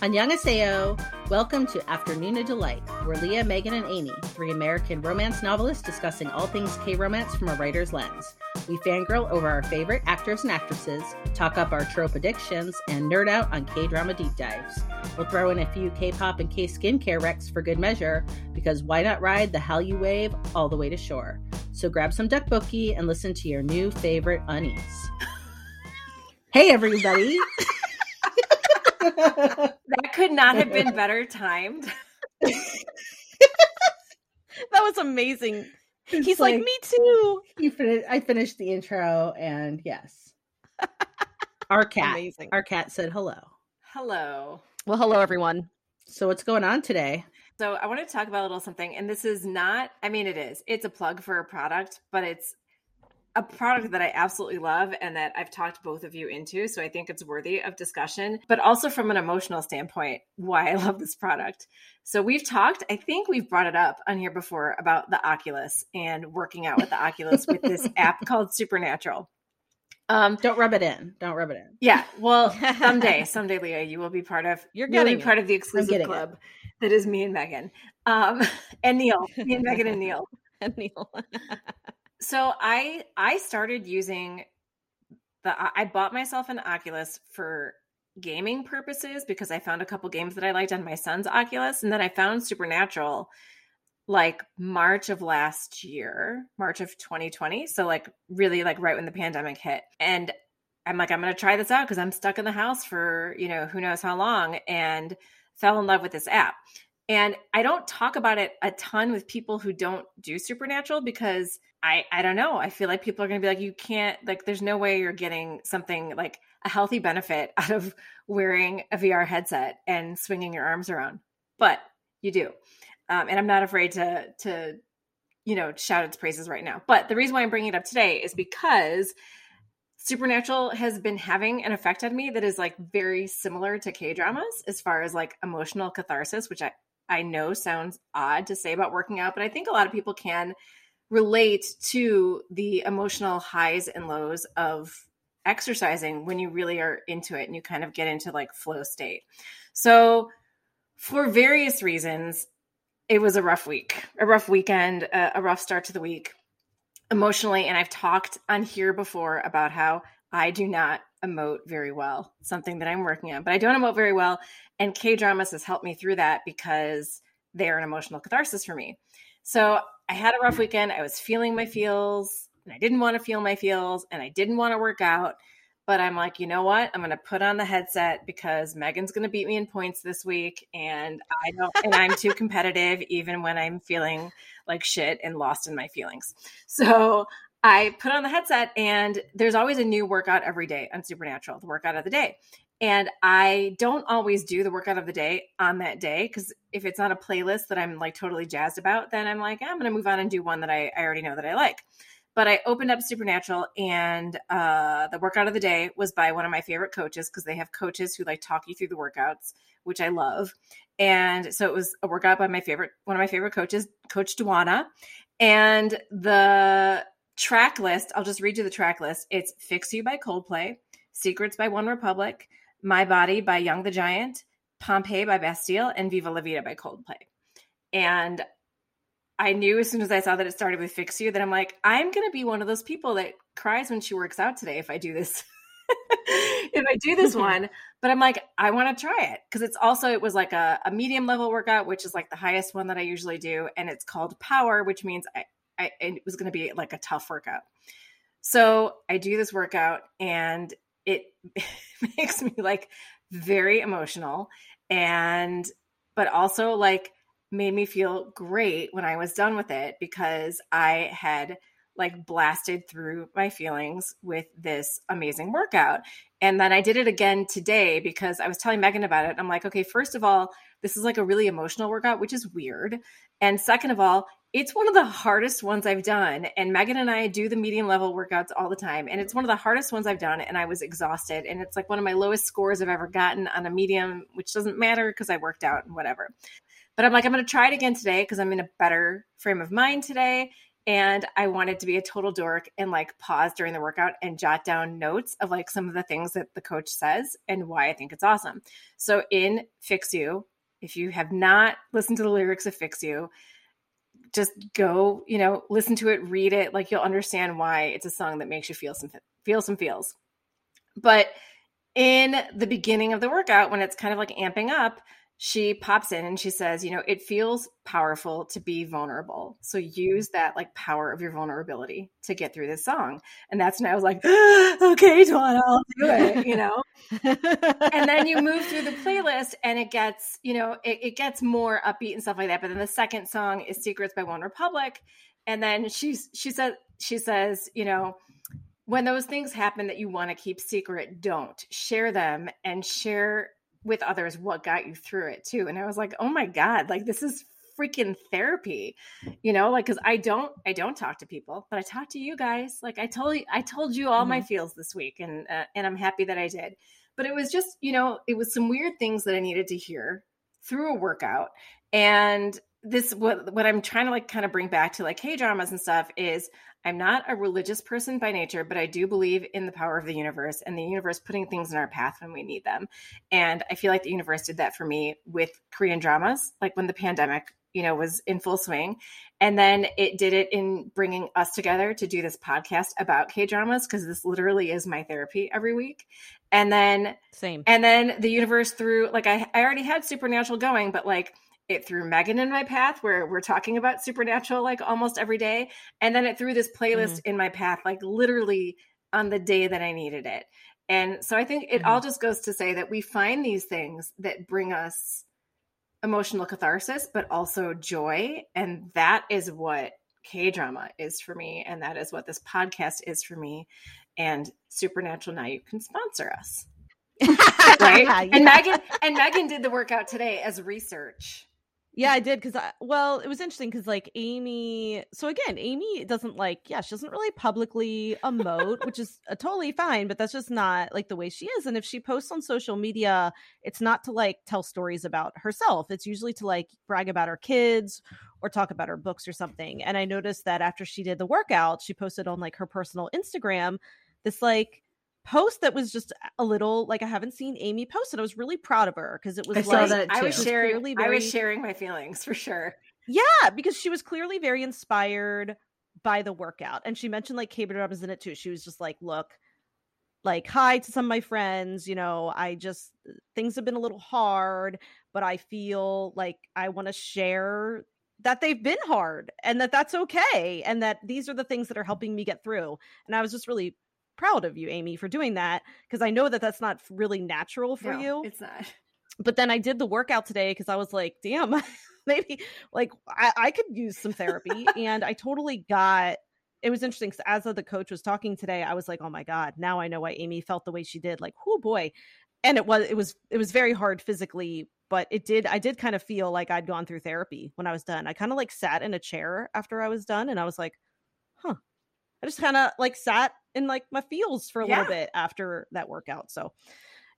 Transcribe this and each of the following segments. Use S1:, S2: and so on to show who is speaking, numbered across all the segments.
S1: Annyeonghaseyo. Welcome to Afternoon of Delight. We're Leah, Megan, and Amy, three American romance novelists discussing all things K-romance from a writer's lens. We fangirl over our favorite actors and actresses, talk up our trope addictions, and nerd out on K-drama deep dives. We'll throw in a few K-pop and K-skincare recs for good measure, because why not ride the Hallyu wave all the way to shore? So grab some tteokbokki and listen to your new favorite unnies. hey, everybody!
S2: that could not have been better timed.
S3: that was amazing.
S1: It's
S3: He's like, me too.
S1: You fin- I finished the intro, and yes, our cat,
S3: Amazing.
S1: our cat said hello.
S2: Hello.
S3: Well, hello everyone.
S1: So what's going on today?
S2: So I want to talk about a little something, and this is not, I mean, it is. It's a plug for a product, but it's a product that I absolutely love and that I've talked both of you into. So I think it's worthy of discussion, but also from an emotional standpoint, why I love this product. So we've talked, I think we've brought it up on here before about the Oculus and working out with the Oculus with this app called Supernatural. Um,
S1: Don't rub it in. Don't rub it in.
S2: yeah, well, someday, someday, Leah, you will be part of.
S3: You're getting
S2: part of the exclusive
S1: getting it.
S2: club that is me and Megan, um, and Neil, me and Megan and Neil.
S3: And Neil.
S2: So I I started using the I bought myself an Oculus for gaming purposes because I found a couple games that I liked on my son's Oculus, and then I found Supernatural like March of last year, March of 2020. So like really like right when the pandemic hit. And I'm like, I'm gonna try this out because I'm stuck in the house for, you know, who knows how long and fell in love with this app. And I don't talk about it a ton with people who don't do supernatural because I I don't know. I feel like people are going to be like you can't like there's no way you're getting something like a healthy benefit out of wearing a VR headset and swinging your arms around. But you do. Um, and I'm not afraid to to you know shout its praises right now. But the reason why I'm bringing it up today is because Supernatural has been having an effect on me that is like very similar to K dramas as far as like emotional catharsis, which I I know sounds odd to say about working out, but I think a lot of people can relate to the emotional highs and lows of exercising when you really are into it and you kind of get into like flow state. So, for various reasons, it was a rough week, a rough weekend, a, a rough start to the week emotionally. And I've talked on here before about how I do not emote very well, something that I'm working on, but I don't emote very well. And K dramas has helped me through that because they're an emotional catharsis for me. So I had a rough weekend. I was feeling my feels and I didn't want to feel my feels and I didn't want to work out. But I'm like, you know what? I'm going to put on the headset because Megan's going to beat me in points this week. And I don't, and I'm too competitive even when I'm feeling like shit and lost in my feelings. So I put on the headset and there's always a new workout every day on Supernatural, the workout of the day. And I don't always do the workout of the day on that day because if it's on a playlist that I'm like totally jazzed about, then I'm like, I'm going to move on and do one that I, I already know that I like. But I opened up Supernatural and uh, the workout of the day was by one of my favorite coaches because they have coaches who like talk you through the workouts, which I love. And so it was a workout by my favorite, one of my favorite coaches, Coach Dwana. And the track list, I'll just read you the track list. It's Fix You by Coldplay, Secrets by OneRepublic, My Body by Young the Giant, Pompeii by Bastille, and Viva La Vida by Coldplay. And I knew as soon as I saw that it started with Fix You that I'm like, I'm going to be one of those people that cries when she works out today if I do this. if I do this one, but I'm like, I want to try it because it's also, it was like a, a medium level workout, which is like the highest one that I usually do. And it's called Power, which means I, I it was going to be like a tough workout. So I do this workout and it makes me like very emotional and, but also like made me feel great when I was done with it because I had like blasted through my feelings with this amazing workout. And then I did it again today because I was telling Megan about it. I'm like, okay, first of all, this is like a really emotional workout, which is weird. And second of all, it's one of the hardest ones I've done. And Megan and I do the medium level workouts all the time. And it's one of the hardest ones I've done. And I was exhausted. And it's like one of my lowest scores I've ever gotten on a medium, which doesn't matter because I worked out and whatever. But I'm like, I'm going to try it again today because I'm in a better frame of mind today. and I wanted to be a total dork and like pause during the workout and jot down notes of like some of the things that the coach says and why I think it's awesome. So in Fix You, if you have not listened to the lyrics of Fix You, just go, you know, listen to it, read it, like you'll understand why it's a song that makes you feel some feel some feels. But in the beginning of the workout when it's kind of like amping up, she pops in and she says, you know, it feels powerful to be vulnerable. So use that like power of your vulnerability to get through this song. And that's when I was like, okay, Donna, I'll do it, you know? and then you move through the playlist and it gets, you know, it, it, gets more upbeat and stuff like that. But then the second song is Secrets by OneRepublic. And then she's she said she says, you know, when those things happen that you want to keep secret, don't share them and share with others what got you through it too. And I was like, oh my God, like this is freaking therapy, you know, like, cause I don't, I don't talk to people, but I talk to you guys. Like I told you, I told you all mm-hmm. my feels this week and, uh, and I'm happy that I did, but it was just, you know, it was some weird things that I needed to hear through a workout. And this, what, what I'm trying to like kind of bring back to like K dramas and stuff is I'm not a religious person by nature, but I do believe in the power of the universe and the universe putting things in our path when we need them. And I feel like the universe did that for me with Korean dramas, like when the pandemic, you know, was in full swing. And then it did it in bringing us together to do this podcast about K dramas because this literally is my therapy every week. And then,
S3: same.
S2: And then the universe through, like, I, I already had Supernatural going, but like, it threw Megan in my path where we're talking about supernatural like almost every day. And then it threw this playlist mm-hmm. in my path, like literally on the day that I needed it. And so I think it mm-hmm. all just goes to say that we find these things that bring us emotional catharsis, but also joy. And that is what K drama is for me. And that is what this podcast is for me. And Supernatural Now You can sponsor us. right? yeah. And Megan and Megan did the workout today as research.
S3: Yeah, I did because I well, it was interesting because like Amy. So again, Amy doesn't like. Yeah, she doesn't really publicly emote, which is totally fine. But that's just not like the way she is. And if she posts on social media, it's not to like tell stories about herself. It's usually to like brag about her kids or talk about her books or something. And I noticed that after she did the workout, she posted on like her personal Instagram this like post that was just a little like I haven't seen Amy post and I was really proud of her because it was
S2: I
S3: like
S2: that I was sharing very, I was sharing my feelings for sure.
S3: Yeah, because she was clearly very inspired by the workout. And she mentioned like K was in it too. She was just like, look, like hi to some of my friends, you know, I just uh, things have been a little hard, but I feel like I want to share that they've been hard and that that's okay and that these are the things that are helping me get through. And I was just really proud of you, Amy, for doing that because I know that that's not really natural for
S2: no,
S3: you.
S2: It's not.
S3: But then I did the workout today because I was like, damn, maybe like I, I could use some therapy. and I totally got it was interesting because as the coach was talking today, I was like, oh my God, now I know why Amy felt the way she did. Like, oh boy. And it was it was it was very hard physically, but it did I did kind of feel like I'd gone through therapy when I was done. I kind of like sat in a chair after I was done and I was like, huh. I just kind of like sat in like my feels for a yeah. little bit after that workout. So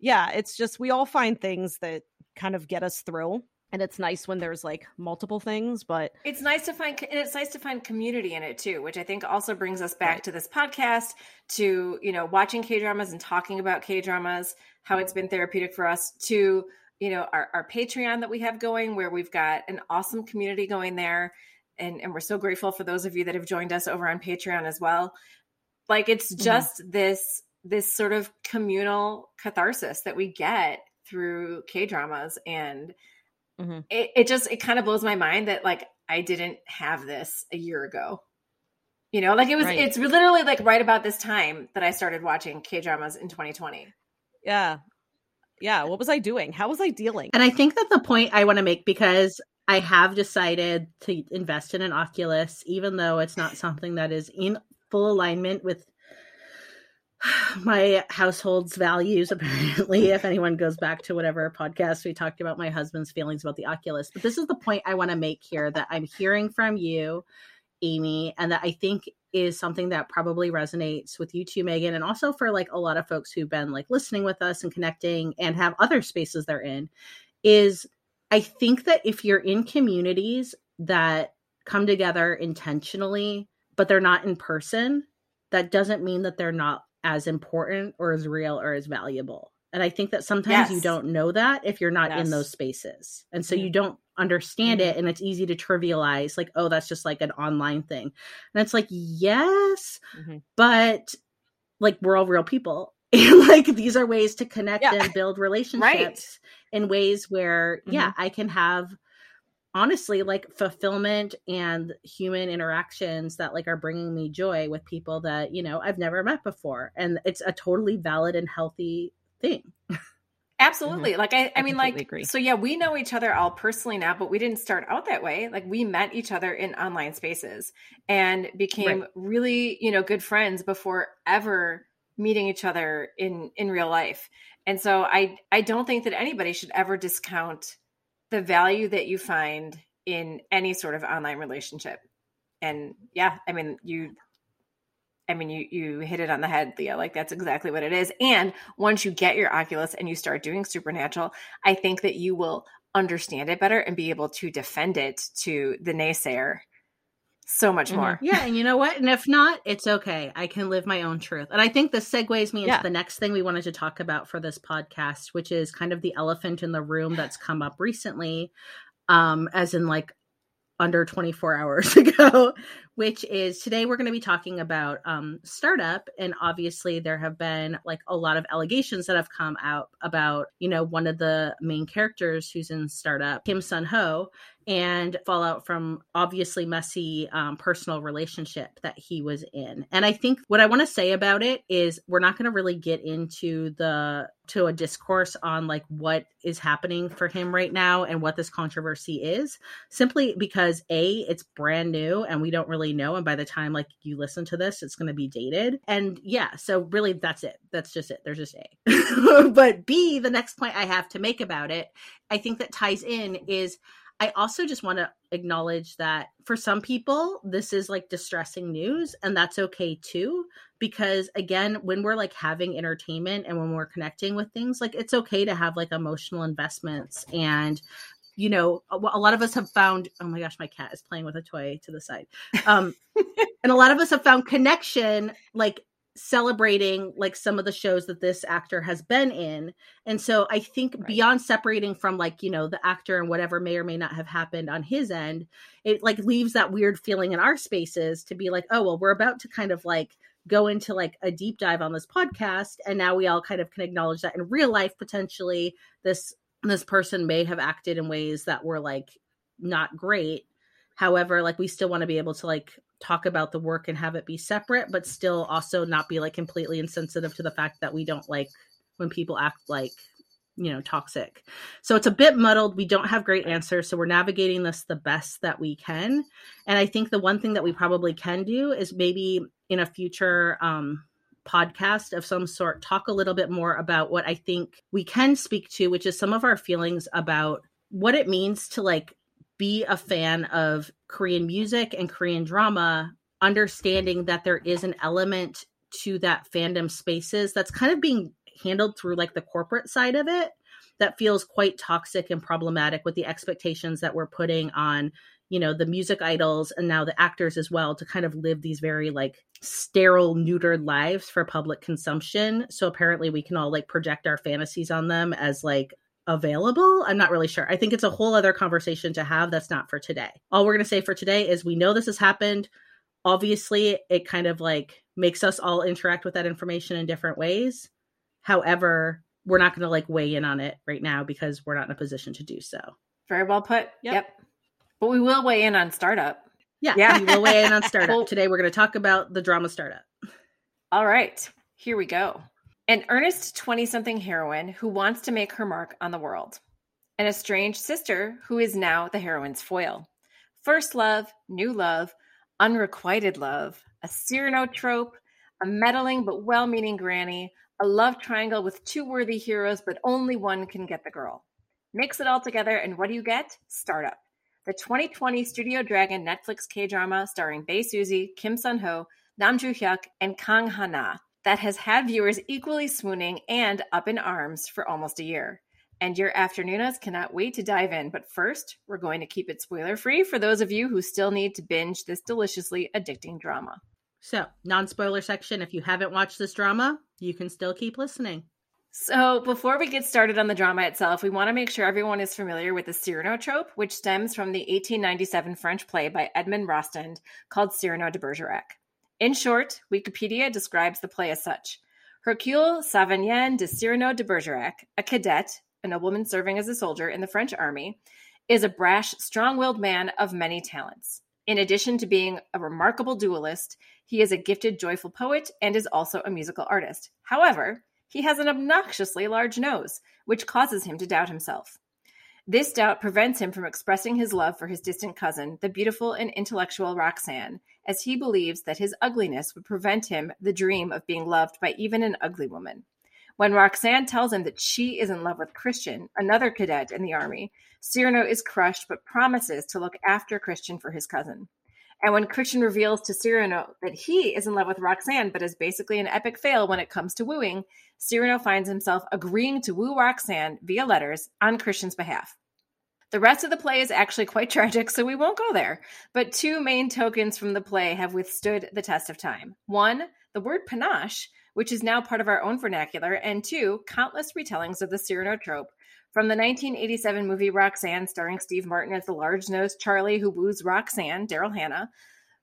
S3: yeah, it's just we all find things that kind of get us through. And it's nice when there's like multiple things, but
S2: it's nice to find and it's nice to find community in it too, which I think also brings us back right. to this podcast to, you know, watching K dramas and talking about K dramas, how it's been therapeutic for us to, you know, our, our Patreon that we have going where we've got an awesome community going there. And, and we're so grateful for those of you that have joined us over on Patreon as well. Like it's mm-hmm. just mm-hmm. this this sort of communal catharsis that we get through K dramas, and mm-hmm. it, it just it kind of blows my mind that like I didn't have this a year ago. You know, like it was right. it's literally like right about this time that I started watching K dramas in 2020.
S3: Yeah. Yeah, what was I doing? How was I dealing?
S1: And I think that the point I want to make because I have decided to invest in an Oculus, even though it's not something that is in full alignment with my household's values apparently if anyone goes back to whatever podcast we talked about my husband's feelings about the oculus. But this is the point i want to make here that i'm hearing from you amy and that i think is something that probably resonates with you too megan and also for like a lot of folks who've been like listening with us and connecting and have other spaces they're in is i think that if you're in communities that come together intentionally but they're not in person, that doesn't mean that they're not as important or as real or as valuable. And I think that sometimes yes. you don't know that if you're not yes. in those spaces. And so mm-hmm. you don't understand mm-hmm. it and it's easy to trivialize like oh that's just like an online thing. And it's like yes, mm-hmm. but like we're all real people and like these are ways to connect yeah. and build relationships right. in ways where yeah, mm-hmm. I can have honestly like fulfillment and human interactions that like are bringing me joy with people that you know I've never met before and it's a totally valid and healthy thing.
S2: Absolutely. Mm-hmm. Like I, I, I mean, like agree. so yeah, we know each other all personally now, but we didn't start out that way. Like we met each other in online spaces and became right. really, you know, good friends before ever meeting each other in in real life. And so I I don't think that anybody should ever discount the value that you find in any sort of online relationship. And yeah, I mean, you I mean, you you hit it on the head, Leah. Like that's exactly what it is. And once you get your Oculus and you start doing Supernatural, I think that you will understand it better and be able to defend it to the naysayer so much more.
S1: Mm-hmm. Yeah, and you know what? And if not, it's okay. I can live my own truth. And I think this segues me into yeah. the next thing we wanted to talk about for this podcast, which is kind of the elephant in the room that's come up recently. Um, as in like under 24 hours ago, which is today we're going to be talking about um, startup. And obviously, there have been like a lot of allegations that have come out about, you know, one of the main characters who's in startup, Kim Sun Ho, and fallout from obviously messy um, personal relationship that he was in. And I think what I want to say about it is we're not going to really get into the to a discourse on like what is happening for him right now and what this controversy is simply because a it's brand new and we don't really know and by the time like you listen to this it's going to be dated and yeah so really that's it that's just it there's just a but b the next point i have to make about it i think that ties in is I also just want to acknowledge that for some people, this is like distressing news, and that's okay too. Because again, when we're like having entertainment and when we're connecting with things, like it's okay to have like emotional investments. And, you know, a, a lot of us have found, oh my gosh, my cat is playing with a toy to the side. Um, and a lot of us have found connection like celebrating like some of the shows that this actor has been in and so i think right. beyond separating from like you know the actor and whatever may or may not have happened on his end it like leaves that weird feeling in our spaces to be like oh well we're about to kind of like go into like a deep dive on this podcast and now we all kind of can acknowledge that in real life potentially this this person may have acted in ways that were like not great. However like we still want to be able to like talk about the work and have it be separate, but still also not be like completely insensitive to the fact that we don't like when people act like you know toxic. So it's a bit muddled. We don't have great answers so we're navigating this the best that we can. And i think the one thing that we probably can do is maybe in a future um podcast of some sort talk a little bit more about what i think we can speak to which is some of our feelings about what it means to like be a fan of Korean music and Korean drama, understanding that there is an element to that fandom spaces that's kind of being handled through like the corporate side of it that feels quite toxic and problematic with the expectations that we're putting on you know the music idols and now the actors as well to kind of live these very like sterile neutered lives for public consumption so apparently we can all like project our fantasies on them as like available. I'm not really sure. I think it's a whole other conversation to have that's not for today. All we're going to say for today is we know this has happened. Obviously, it kind of like makes us all interact with that information in different ways. However, we're not going to like weigh in on it right now because we're not in a position to do so.
S2: Very well put. Yep. yep. But we will weigh in on startup.
S1: Yeah, yeah. we will weigh in on startup. Today we're going to talk about the drama startup.
S2: All right. Here we go an earnest 20 something heroine who wants to make her mark on the world, an estranged sister who is now the heroine's foil. First love, new love, unrequited love, a Cyrano trope, a meddling but well meaning granny, a love triangle with two worthy heroes, but only one can get the girl. Mix it all together, and what do you get? Startup. The 2020 Studio Dragon Netflix K drama starring Bae Suzy, Kim Sun Ho, Nam Joo Hyuk, and Kang Ha Na that has had viewers equally swooning and up in arms for almost a year. and your afternooners cannot wait to dive in. But first, we're going to keep it spoiler free for those of you who still need to binge this deliciously addicting drama.
S1: So, non spoiler section if you haven't watched this drama, you can still keep listening.
S2: So, before we get started on the drama itself, we want to make sure everyone is familiar with the Cyrano trope, which stems from the 1897 French play by Edmond Rostand called Cyrano de Bergerac. In short, Wikipedia describes the play as such Hercule Savinien de Cyrano de Bergerac, a cadet, a nobleman serving as a soldier in the French army, is a brash, strong willed man of many talents. In addition to being a remarkable duelist, he is a gifted, joyful poet and is also a musical artist. However, he has an obnoxiously large nose, which causes him to doubt himself. This doubt prevents him from expressing his love for his distant cousin, the beautiful and intellectual Roxane, as he believes that his ugliness would prevent him the dream of being loved by even an ugly woman. When Roxane tells him that she is in love with Christian, another cadet in the army, Cyrano is crushed but promises to look after Christian for his cousin. And when Christian reveals to Cyrano that he is in love with Roxane but is basically an epic fail when it comes to wooing, Cyrano finds himself agreeing to woo Roxanne via letters on Christian's behalf. The rest of the play is actually quite tragic, so we won't go there. But two main tokens from the play have withstood the test of time. One, the word panache, which is now part of our own vernacular, and two, countless retellings of the Cyrano trope. From the 1987 movie Roxanne, starring Steve Martin as the large nosed Charlie who woos Roxanne, Daryl Hannah,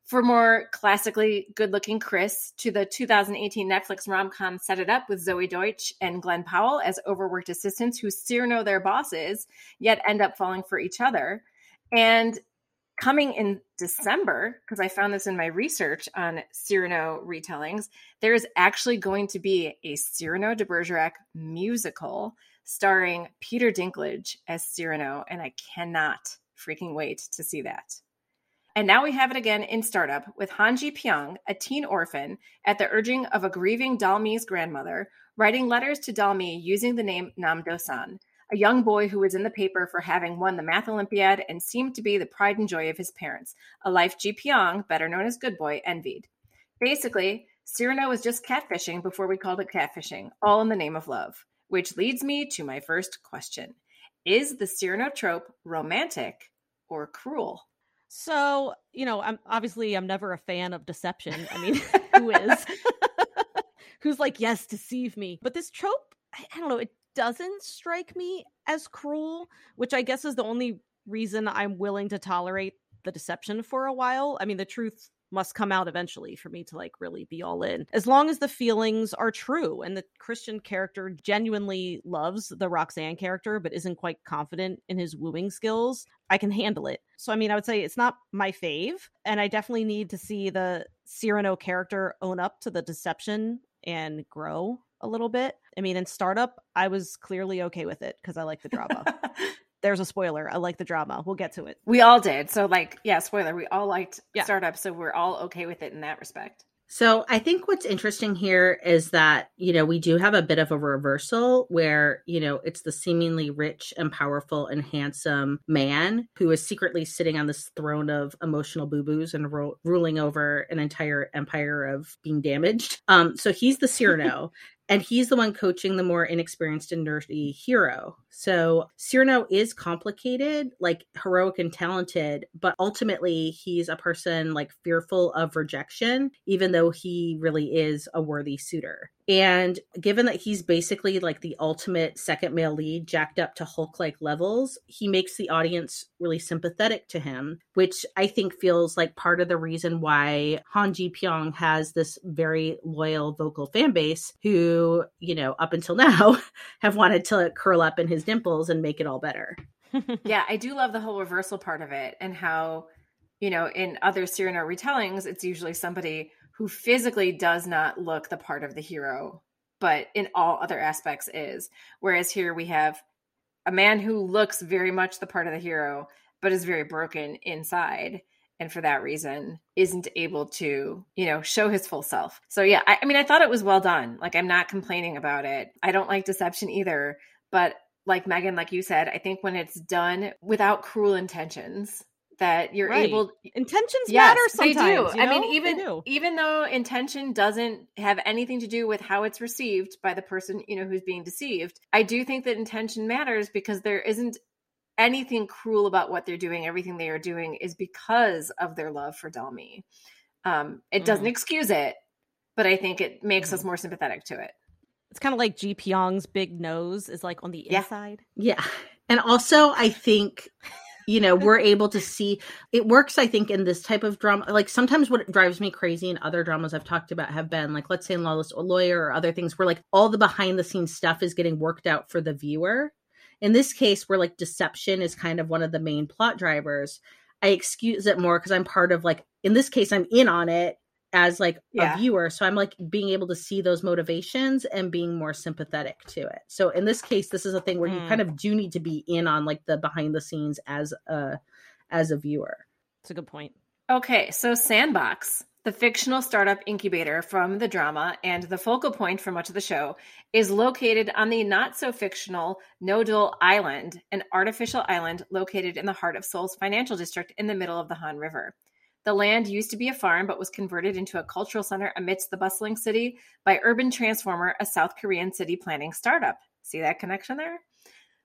S2: for more classically good looking Chris, to the 2018 Netflix rom com Set It Up with Zoey Deutch and Glen Powell as overworked assistants who Cyrano their bosses, yet end up falling for each other. And coming in December, because I found this in my research on Cyrano retellings, there is actually going to be a Cyrano de Bergerac musical starring Peter Dinklage as Cyrano, and I cannot freaking wait to see that. And now we have it again in startup with Han Ji Pyong, a teen orphan, at the urging of a grieving Dalmi's grandmother, writing letters to Dalmi using the name Nam Do San a young boy who was in the paper for having won the math Olympiad and seemed to be the pride and joy of his parents, a life Ji Pyong, better known as Good Boy, envied. Basically, Cyrano was just catfishing before we called it catfishing, all in the name of love. Which leads me to my first question Is the Cyrano trope romantic or cruel?
S3: So, you know, I'm obviously I'm never a fan of deception. I mean, who is? Who's like, yes, deceive me. But this trope, I, I don't know, it doesn't strike me as cruel, which I guess is the only reason I'm willing to tolerate the deception for a while. I mean, the truth must come out eventually for me to like really be all in. As long as the feelings are true and the Christian character genuinely loves the Roxanne character but isn't quite confident in his wooing skills, I can handle it. So I mean, I would say it's not my fave and I definitely need to see the Cyrano character own up to the deception and grow a little bit. I mean, in startup, I was clearly okay with it because I like the drama. There's a spoiler. I like the drama. We'll get to it.
S2: We all did. So, like, yeah, spoiler. We all liked yeah. startup, so we're all okay with it in that respect.
S1: So I think what's interesting here is that, you know, we do have a bit of a reversal where, you know, it's the seemingly rich and powerful and handsome man who is secretly sitting on this throne of emotional boo-boos and ro- ruling over an entire empire of being damaged. Um, so he's the Cyrano and he's the one coaching the more inexperienced and nerdy hero. So Cyrano is complicated, like heroic and talented, but ultimately he's a person like fearful of rejection, even though he really is a worthy suitor. And given that he's basically like the ultimate second male lead, jacked up to Hulk like levels, he makes the audience really sympathetic to him, which I think feels like part of the reason why Han Ji Pyong has this very loyal vocal fan base who, you know, up until now have wanted to curl up in his dimples and make it all better.
S2: yeah, I do love the whole reversal part of it and how, you know, in other Cyrano retellings, it's usually somebody who physically does not look the part of the hero, but in all other aspects is. Whereas here we have a man who looks very much the part of the hero, but is very broken inside. And for that reason, isn't able to, you know, show his full self. So, yeah, I, I mean, I thought it was well done. Like, I'm not complaining about it. I don't like deception either. But like Megan, like you said, I think when it's done without cruel intentions, that you're
S3: Right.
S2: able
S3: Intentions
S2: Yes,
S3: matter
S2: they
S3: sometimes.
S2: do.
S3: you
S2: I mean, even
S3: do.
S2: even though intention doesn't have anything to do with how it's received by the person you know who's being deceived, I do think that intention matters because there isn't anything cruel about what they're doing. Everything they are doing is because of their love for Dalmi. Um, it doesn't
S3: Mm.
S2: excuse it, but I think it makes
S3: Mm-hmm.
S2: us more sympathetic to it.
S3: It's kind of like Ji Pyong's big nose is like on the
S2: Yeah.
S3: inside.
S1: Yeah. And also, I think, you know, we're able to see it works, I think, in this type of drama. Like sometimes what drives me crazy in other dramas I've talked about have been like, let's say in Lawless or Lawyer or other things where like all the behind the scenes stuff is getting worked out for the viewer. In this case, where like deception is kind of one of the main plot drivers, I excuse it more because I'm part of like, in this case, I'm in on it as like
S2: Yeah.
S1: a viewer. So I'm like being able to see those motivations and being more sympathetic to it. So in this case, this is a thing where you
S3: Mm.
S1: kind of do need to be in on like the behind the scenes as a as a viewer.
S3: It's a good point.
S2: Okay, so Sandbox, the fictional startup incubator from the drama and the focal point for much of the show, is located on the not so fictional Nodul Island, an artificial island located in the heart of Seoul's financial district in the middle of the Han River. The land used to be a farm but was converted into a cultural center amidst the bustling city by Urban Transformer, a South Korean city planning startup. See that connection there?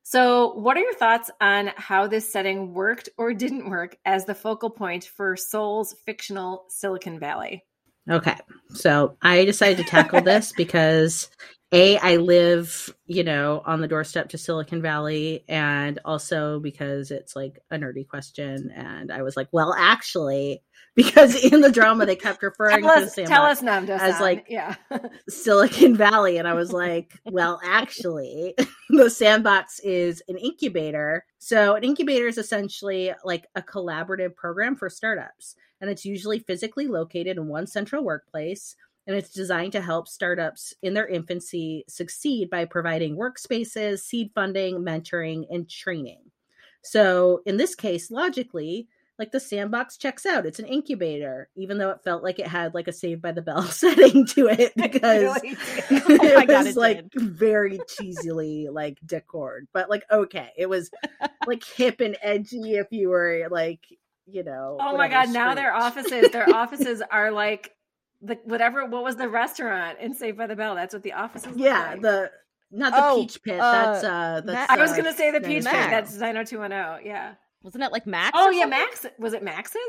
S2: So, what are your thoughts on how this setting worked or didn't work as the focal point for Seoul's fictional Silicon Valley?
S1: Okay. So I decided to tackle this because A, I live, you know, on the doorstep to Silicon Valley, and also because it's like a nerdy question. And I was like, well, actually, because in the drama they kept referring
S2: Tell
S1: to the
S2: us, tell us, Namda.
S1: as, like,
S2: yeah,
S1: Silicon Valley. And I was like, well, actually, the sandbox is an incubator. So, an incubator is essentially like a collaborative program for startups. And it's usually physically located in one central workplace. And it's designed to help startups in their infancy succeed by providing workspaces, seed funding, mentoring, and training. So, in this case, logically, like the sandbox checks out. It's an incubator, even though it felt like it had like a Saved by the Bell setting to it because
S2: Really?
S3: Oh
S1: it
S3: God,
S1: was
S3: it
S1: like very cheesily like decored, but like okay, it was like hip and edgy if you were like you know.
S2: oh my God! Now their offices, their offices are like the whatever. What was the restaurant in Saved by the Bell? That's what the office is.
S1: Yeah,
S2: like.
S1: the not the
S3: Oh,
S1: peach pit.
S3: uh,
S1: that's uh that's.
S2: I was
S1: uh,
S2: gonna say the peach
S1: no,
S2: pit.
S1: no.
S2: That's nine hundred two one zero. Yeah.
S3: Wasn't it like Max?
S2: Oh yeah. Max. Was it Max's?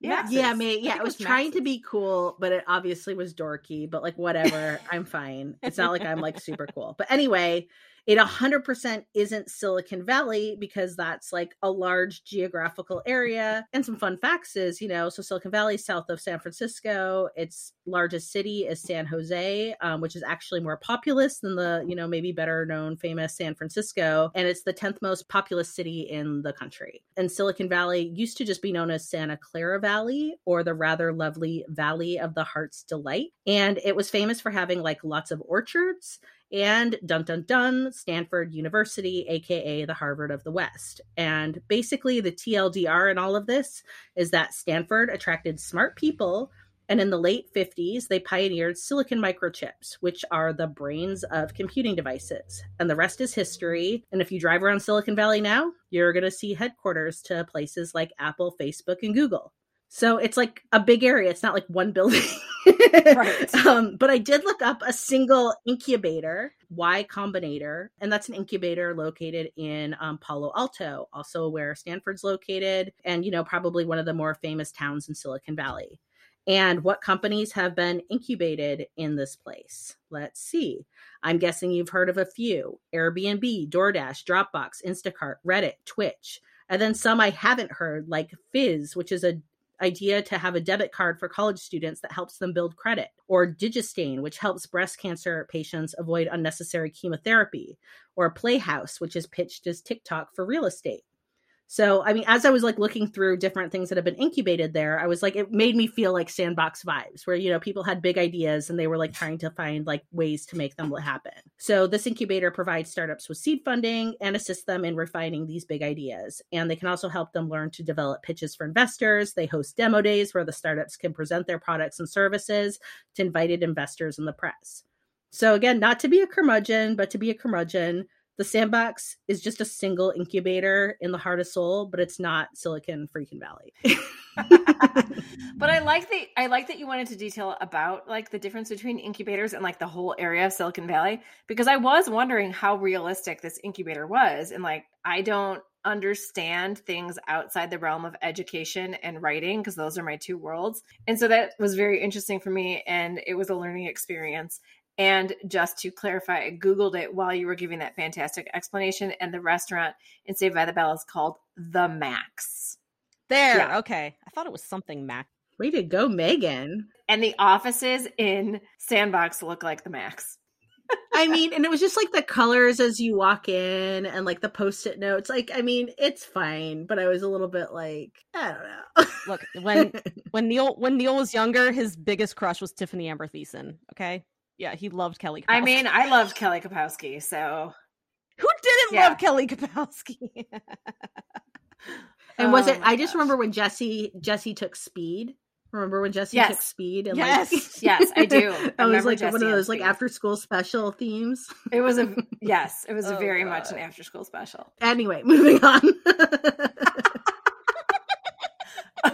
S2: Yeah.
S3: Max's.
S1: Yeah,
S3: I
S1: may,
S3: think
S1: yeah,
S3: it
S1: it was
S3: was
S1: trying to be cool, but it obviously was dorky. But like, whatever, I'm fine. It's not like I'm like super cool. But anyway, it 100% isn't Silicon Valley because that's like a large geographical area. And some fun facts is, you know, so Silicon Valley south of San Francisco. Its largest city is San Jose, um, which is actually more populous than the, you know, maybe better known famous San Francisco. And it's the 10th most populous city in the country. And Silicon Valley used to just be known as Santa Clara Valley or the rather lovely Valley of the Heart's Delight. And it was famous for having like lots of orchards and dun dun dun stanford university aka the harvard of the west. And basically the tldr in all of this is that stanford attracted smart people and in the late 50s they pioneered silicon microchips which are the brains of computing devices. And the rest is history. And if you drive around silicon valley now you're going to see headquarters to places like apple facebook and google so it's like a big area it's not like one building
S2: Right.
S1: um, but I did look up a single incubator, Y Combinator, and that's an incubator located in um, Palo Alto, also where Stanford's located, and you know probably one of the more famous towns in Silicon Valley. And what companies have been incubated in this place? Let's see. I'm guessing you've heard of a few: Airbnb, DoorDash, Dropbox, Instacart, Reddit, Twitch, and then some I haven't heard, like Fizz, which is a idea to have a debit card for college students that helps them build credit, or Digistain, which helps breast cancer patients avoid unnecessary chemotherapy, or Playhouse, which is pitched as TikTok for real estate. So, I mean, as I was like looking through different things that have been incubated there, I was like, it made me feel like sandbox vibes where, you know, people had big ideas and they were like trying to find like ways to make them happen. So, this incubator provides startups with seed funding and assists them in refining these big ideas. And they can also help them learn to develop pitches for investors. They host demo days where the startups can present their products and services to invited investors and the press. So, again, not to be a curmudgeon, but to be a curmudgeon, the sandbox is just a single incubator in the heart of Seoul, but it's not Silicon freaking Valley.
S2: but I like that I like that you wanted to detail about like the difference between incubators and like the whole area of Silicon Valley because I was wondering how realistic this incubator was and like I don't understand things outside the realm of education and writing because those are my two worlds. And so that was very interesting for me and it was a learning experience. And just to clarify, I Googled it while you were giving that fantastic explanation. And the restaurant in Saved by the Bell is called The Max.
S3: There. Yeah. Okay. I thought it was something Max.
S1: Way to go, Megan.
S2: And the offices in Sandbox look like the Max.
S1: I mean, and it was just like the colors as you walk in and like the post-it notes. Like, I mean, it's fine, but I was a little bit like, I don't know.
S3: Look, when when Neil when Neil was younger, his biggest crush was Tiffany Amber Thiessen. Okay yeah, he loved Kelly.
S2: Kapowski. I mean, I loved Kelly Kapowski, so
S3: who didn't yeah. love Kelly Kapowski?
S1: and was oh it? I just remember when Jesse Jesse took Speed. Remember when Jesse yes. took Speed? And
S2: yes, like, yes, I do.
S1: I was like Jesse one of those like after school special themes.
S2: It was a yes, it was oh, very God. much an after school special.
S1: Anyway, moving on.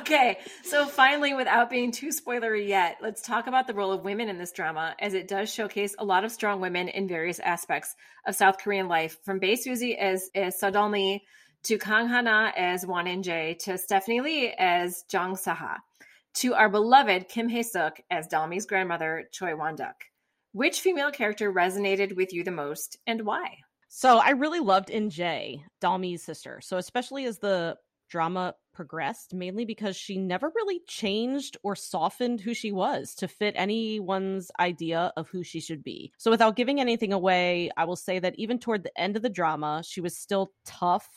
S2: Okay, so finally, without being too spoilery yet, let's talk about the role of women in this drama, as it does showcase a lot of strong women in various aspects of South Korean life, from Bae Suzy as, as Sadolmi to Kang Hana as Won In Jae to Stephanie Lee as Jong Saha to our beloved Kim Hae Suk as Dalmi's grandmother Choi Won Duk. Which female character resonated with you the most and why?
S3: So I really loved In Jae, Dalmi's sister. So especially as the drama progressed mainly because she never really changed or softened who she was to fit anyone's idea of who she should be. So, without giving anything away, I will say that even toward the end of the drama, she was still tough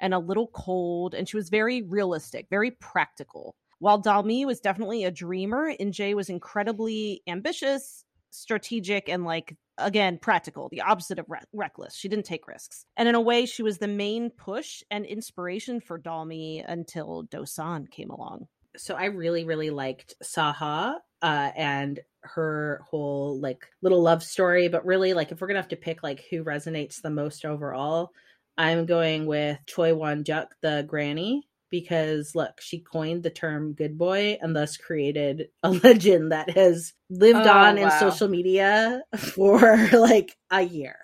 S3: and a little cold, and she was very realistic, very practical. While Dalmi was definitely a dreamer, In Jae was incredibly ambitious, strategic, and like again practical the opposite of re- reckless. She didn't take risks. And in a way she was the main push and inspiration for dalmi until dosan came along.
S1: So i really really liked saha uh, and her whole like little love story. But really like if we're gonna have to pick like who resonates the most overall i'm going with choi won juk the granny because look, she coined the term good boy and thus created a legend that has lived oh, on wow. in social media for like a year.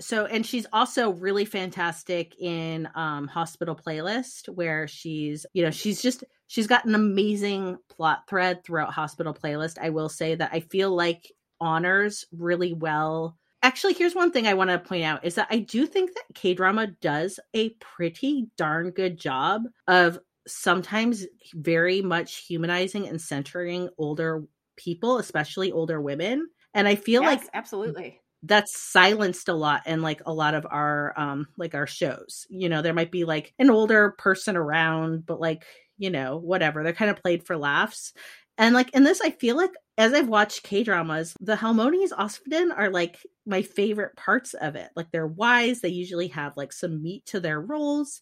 S1: so and she's also really fantastic in um hospital playlist where she's you know she's just she's got an amazing plot thread throughout hospital playlist i will say that i feel like honors really well actually here's one thing i want to point out is that i do think that k drama does a pretty darn good job of sometimes very much humanizing and centering older people especially older women. And i feel yes, like
S2: absolutely.
S1: that's silenced a lot in like a lot of our um like our shows. You know there might be like an older person around but like you know whatever. They're kind of played for laughs. And like in this, I feel like as I've watched K dramas, the Halmonis often are like my favorite parts of it. Like they're wise, they usually have like some meat to their roles.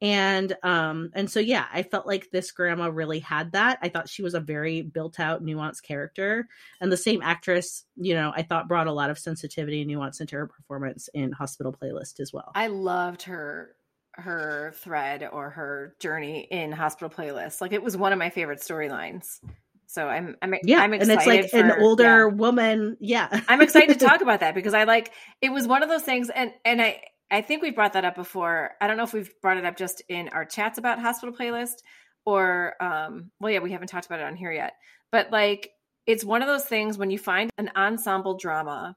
S1: And um and so yeah, I felt like this grandma really had that. I thought she was a very built out, nuanced character. And the same actress, you know, I thought brought a lot of sensitivity and nuance into her performance in Hospital Playlist as well.
S2: I loved her her thread or her journey in Hospital Playlist. Like it was one of my favorite storylines. So I'm I'm
S1: yeah,
S2: I'm
S1: and it's like for, an older yeah. woman. Yeah,
S2: I'm excited to talk about that because I like it was one of those things, and and I I think we've brought that up before. I don't know if we've brought it up just in our chats about hospital playlist or um well yeah we haven't talked about it on here yet, but like it's one of those things when you find an ensemble drama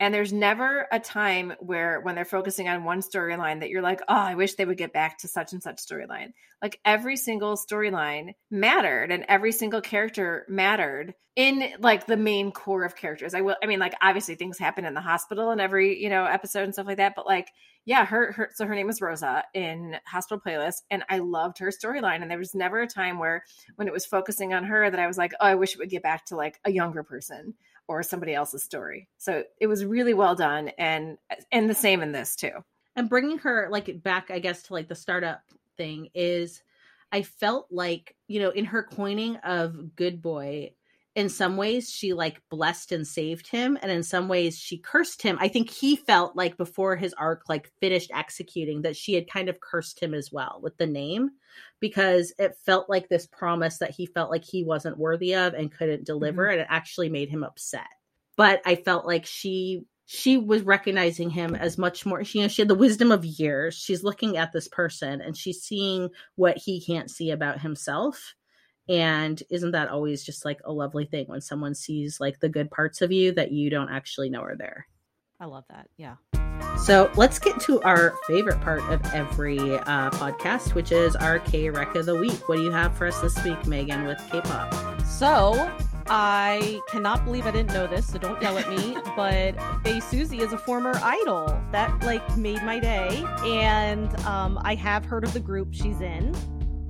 S2: and there's never a time where, when they're focusing on one storyline, that you're like, oh, I wish they would get back to such and such storyline. Like every single storyline mattered and every single character mattered in like the main core of characters. I will, I mean, like obviously things happen in the hospital in every, you know, episode and stuff like that. But like, yeah, her, her, so her name is Rosa in Hospital Playlist. And I loved her storyline. And there was never a time where, when it was focusing on her, that I was like, oh, I wish it would get back to like a younger person or somebody else's story. So it was really well done and and the same in this too.
S1: And bringing her like back I guess to like the startup thing is I felt like, you know, in her coining of good boy, in some ways she like blessed and saved him and in some ways she cursed him. I think he felt like before his arc like finished executing that she had kind of cursed him as well with the name because it felt like this promise that he felt like he wasn't worthy of and couldn't deliver mm-hmm. and it actually made him upset. But i felt like she she was recognizing him as much more she, you know she had the wisdom of years. She's looking at this person and she's seeing what he can't see about himself and isn't that always just like a lovely thing when someone sees like the good parts of you that you don't actually know are there?
S3: I love that. Yeah.
S1: So let's get to our favorite part of every uh, podcast, which is our K Rec of the Week. What do you have for us this week, Megan, with K pop?
S3: So I cannot believe I didn't know this, so don't yell at me. but Bae Suzy is a former idol. That like made my day. And um, I have heard of the group she's in.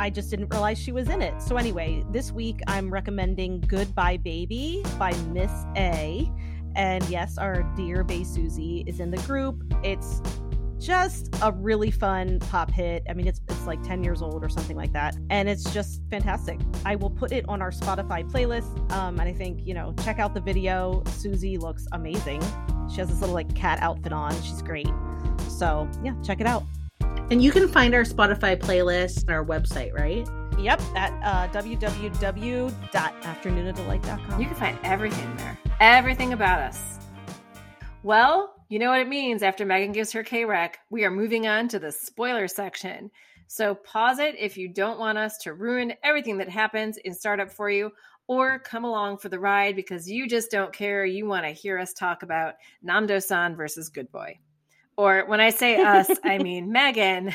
S3: I just didn't realize she was in it. So, anyway, this week I'm recommending Goodbye Baby by Miss A. And yes, our dear Bae Suzy is in the group. It's just a really fun pop hit. I mean, it's it's like 10 years old or something like that. And it's just fantastic. I will put it on our Spotify playlist. Um, and I think, you know, check out the video. Suzy looks amazing. She has this little like cat outfit on. She's great. So yeah, check it out.
S1: And you can find our Spotify playlist on our website, right?
S3: Yep, at uh, www.afternoonadelight.com.
S2: You can find everything there, everything about us. Well, you know what it means after Megan gives her K Rec. We are moving on to the spoiler section. So pause it if you don't want us to ruin everything that happens in Startup for you, or come along for the ride because you just don't care. You want to hear us talk about Namdo san versus Good Boy. Or when I say us, I mean Megan,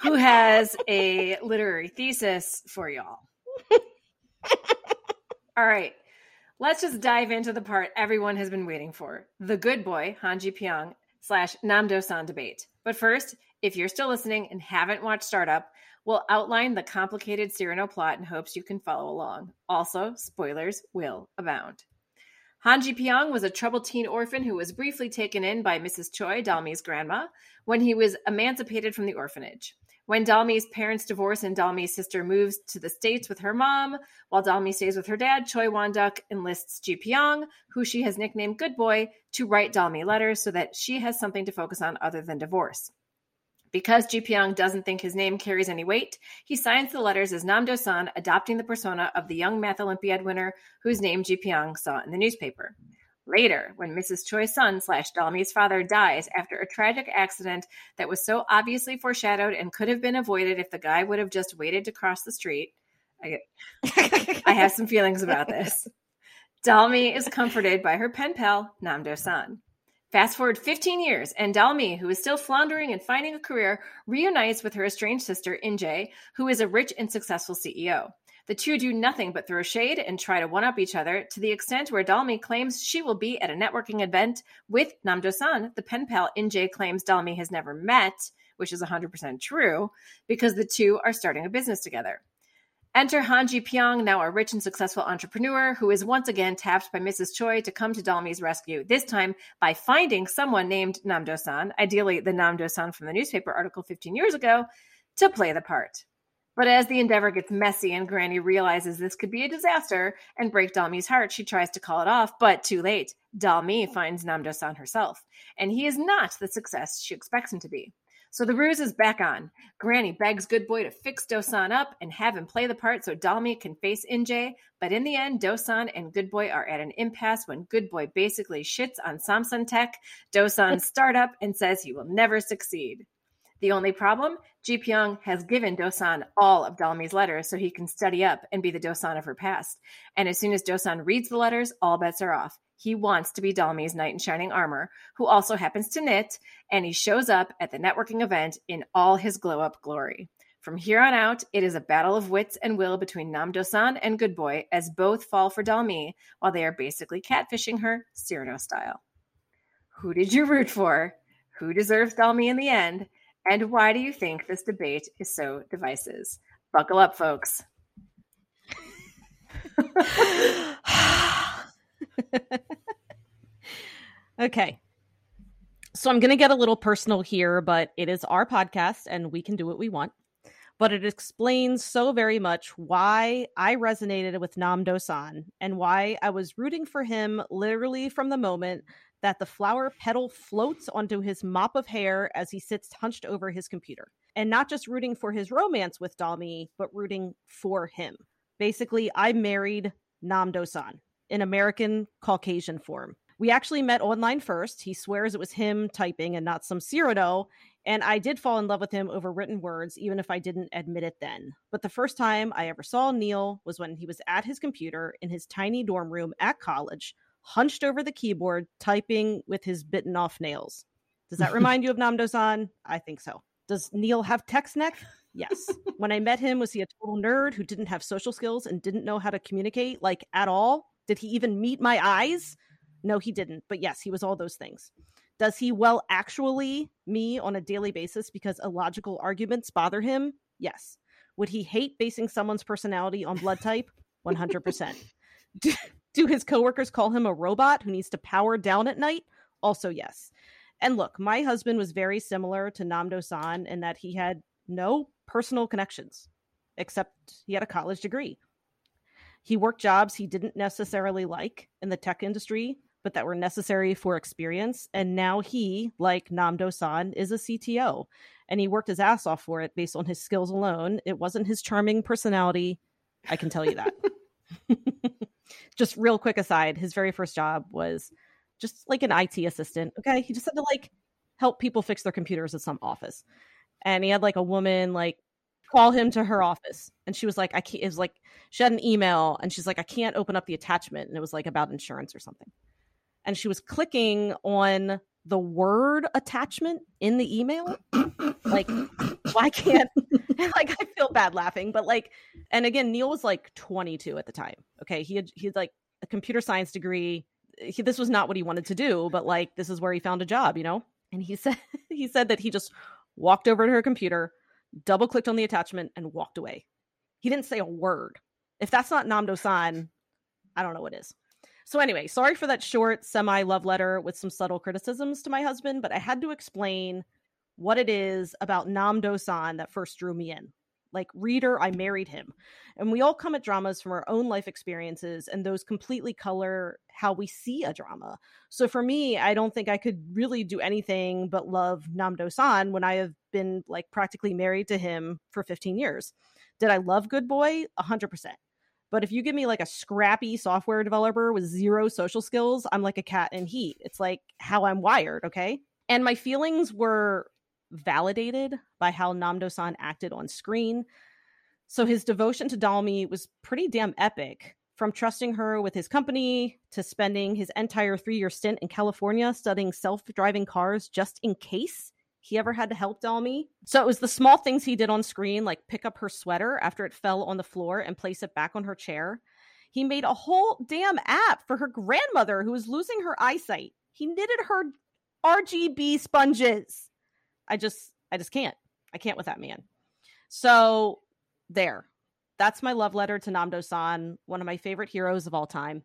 S2: who has a literary thesis for y'all. All right. Let's just dive into the part everyone has been waiting for the good boy, Han Ji Pyong slash Namdo san debate. But first, if you're still listening and haven't watched Startup, we'll outline the complicated Cyrano plot in hopes you can follow along. Also, spoilers will abound. Han Ji Pyong was a troubled teen orphan who was briefly taken in by Mrs. Choi, Dalmi's grandma, when he was emancipated from the orphanage. When Dalmi's parents divorce and Dalmi's sister moves to the States with her mom, while Dalmi stays with her dad, Choi Won-duk enlists Ji Pyong, who she has nicknamed Good Boy, to write Dalmi letters so that she has something to focus on other than divorce. Because Ji Pyong doesn't think his name carries any weight, he signs the letters as Nam Do-san, adopting the persona of the young math Olympiad winner whose name Ji Pyong saw in the newspaper. Later, when Mrs. Choi's son slash Dalmi's father dies after a tragic accident that was so obviously foreshadowed and could have been avoided if the guy would have just waited to cross the street, I, I have some feelings about this. Dalmi is comforted by her pen pal, Namdo san. Fast forward 15 years, and Dalmi, who is still floundering and finding a career, reunites with her estranged sister, Injae, who is a rich and successful CEO. The two do nothing but throw shade and try to one up each other to the extent where Dalmi claims she will be at a networking event with Namdo san, the pen pal Injae claims Dalmi has never met, which is 100% true, because the two are starting a business together. Enter Han Ji Pyong, now a rich and successful entrepreneur who is once again tapped by Mrs. Choi to come to Dalmi's rescue, this time by finding someone named Namdo san, ideally the Namdo san from the newspaper article 15 years ago, to play the part. But as the endeavor gets messy and Granny realizes this could be a disaster and break Dalmi's heart, she tries to call it off, but too late. Dalmi finds Namdo san herself, and he is not the success she expects him to be. So the ruse is back on. Granny begs Good Boy to fix Dosan up and have him play the part so Dalmi can face Injae, but in the end, Dosan and Good Boy are at an impasse when Good Boy basically shits on Samsan Tech, Dosan's startup, and says he will never succeed. The only problem? Ji Pyong has given Dosan all of Dalmi's letters so he can study up and be the Dosan of her past. And as soon as Dosan reads the letters, all bets are off. He wants to be Dalmi's knight in shining armor, who also happens to knit, and he shows up at the networking event in all his glow up glory. From here on out, it is a battle of wits and will between Namdo-san and Good Boy as both fall for Dalmi while they are basically catfishing her Cyrano style. Who did you root for? Who deserves Dalmi in the end? And why do you think this debate is so divisive? Buckle up, folks.
S3: okay. So I'm going to get a little personal here, but it is our podcast and we can do what we want. but it explains so very much why I resonated with Namdo san and why I was rooting for him literally from the moment that the flower petal floats onto his mop of hair as he sits hunched over his computer. And not just rooting for his romance with Dalmi, but rooting for him. Basically, I married Namdo san in American Caucasian form. We actually met online first. He swears it was him typing and not some Cyrano. And I did fall in love with him over written words, even if I didn't admit it then. But the first time I ever saw Neil was when he was at his computer in his tiny dorm room at college, hunched over the keyboard, typing with his bitten off nails. Does that remind you of Namdo san? I think so. Does Neil have text neck? Yes. when I met him, was he a total nerd who didn't have social skills and didn't know how to communicate, like at all? Did he even meet my eyes? No, he didn't. But yes, he was all those things. Does he well actually me on a daily basis because illogical arguments bother him? Yes. Would he hate basing someone's personality on blood type? 100%. do, do his coworkers call him a robot who needs to power down at night? Also, yes. And look, my husband was very similar to Namdo san in that he had no personal connections, except he had a college degree. He worked jobs he didn't necessarily like in the tech industry, but that were necessary for experience. And now he, like Namdo san, is a CTO. And he worked his ass off for it based on his skills alone. It wasn't his charming personality. I can tell you that. just real quick aside, his very first job was just like an IT assistant. Okay. He just had to like help people fix their computers at some office. And he had like a woman like call him to her office. And she was like, I can't, it was like, she had an email and she's like, I can't open up the attachment. And it was like about insurance or something and she was clicking on the word attachment in the email. like, why can't like I feel bad laughing, but like, and again, Neil was like 22 at the time. Okay, he had he had like a computer science degree. He, this was not what he wanted to do, but like this is where he found a job, you know. And he said he said that he just walked over to her computer, double clicked on the attachment, and walked away. He didn't say a word. If that's not Namdo san, I don't know what is. So, anyway, sorry for that short semi love letter with some subtle criticisms to my husband, but I had to explain what it is about Namdo san that first drew me in. Like, reader, I married him. And we all come at dramas from our own life experiences, and those completely color how we see a drama. So, for me, I don't think I could really do anything but love Namdo san when I have been like practically married to him for 15 years. Did I love Good Boy? 100%. But if you give me like a scrappy software developer with zero social skills, I'm like a cat in heat. It's like how I'm wired, okay? And my feelings were validated by how Namdo san acted on screen. So his devotion to Dalmi was pretty damn epic. From trusting her with his company to spending his entire three year stint in California studying self driving cars just in case he ever had to help Dalmi. So it was the small things he did on screen, like pick up her sweater after it fell on the floor and place it back on her chair. He made a whole damn app for her grandmother who was losing her eyesight. He knitted her RGB sponges. I just, I just can't. I can't with that man. So there. That's my love letter to Namdo san, one of my favorite heroes of all time.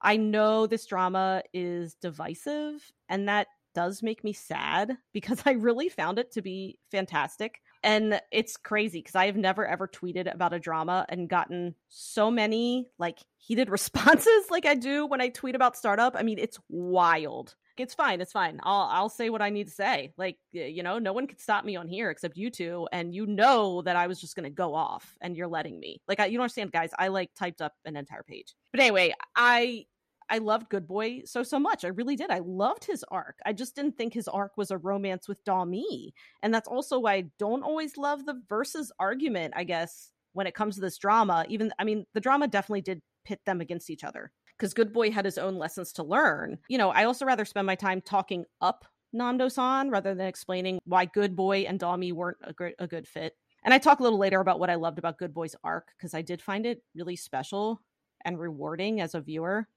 S3: I know this drama is divisive, and that does make me sad because I really found it to be fantastic. And it's crazy because I have never ever tweeted about a drama and gotten so many like heated responses like I do when I tweet about startup. I mean, it's wild. It's fine. It's fine. I'll I'll say what I need to say. Like you know, no one could stop me on here except you two, and you know that I was just gonna go off, and you're letting me. Like I, you don't understand, guys. I like typed up an entire page. But anyway, I I loved Good Boy so so much. I really did. I loved his arc. I just didn't think his arc was a romance with Dalmi, and that's also why I don't always love the versus argument. I guess when it comes to this drama, even I mean, the drama definitely did pit them against each other because Good Boy had his own lessons to learn. You know, I also rather spend my time talking up Namdo san rather than explaining why Good Boy and Dalmi weren't a, good a good fit. And I talk a little later about what I loved about Good Boy's arc because I did find it really special and rewarding as a viewer.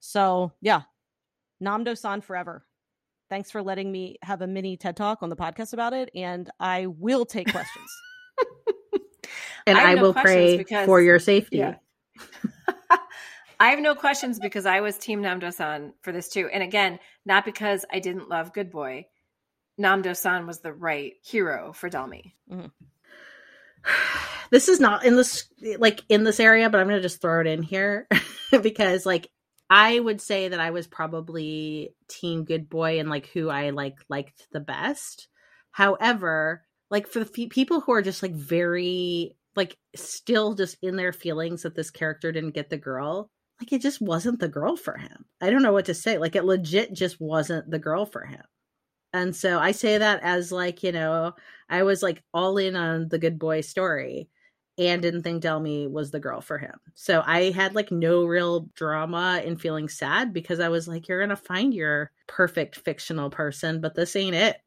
S3: So yeah, Namdo san forever. Thanks for letting me have a mini TED talk on the podcast about it, and I will take questions.
S1: and I, I no will pray because, for your safety. Yeah.
S2: I have no questions because I was Team Namdo san for this too. And again, not because I didn't love Good Boy. Namdo san was the right hero for Dalmi. Mm-hmm.
S1: this is not in this like in this area, but I'm gonna just throw it in here because like I would say that I was probably team good boy and like who I like liked the best. However, like for the f- people who are just like very like still just in their feelings that this character didn't get the girl, like it just wasn't the girl for him. I don't know what to say. Like it legit just wasn't the girl for him. And so I say that as like, you know, I was like all in on the good boy story and didn't think Dalmi was the girl for him. So I had like no real drama in feeling sad because I was like, you're going to find your perfect fictional person, but this ain't it.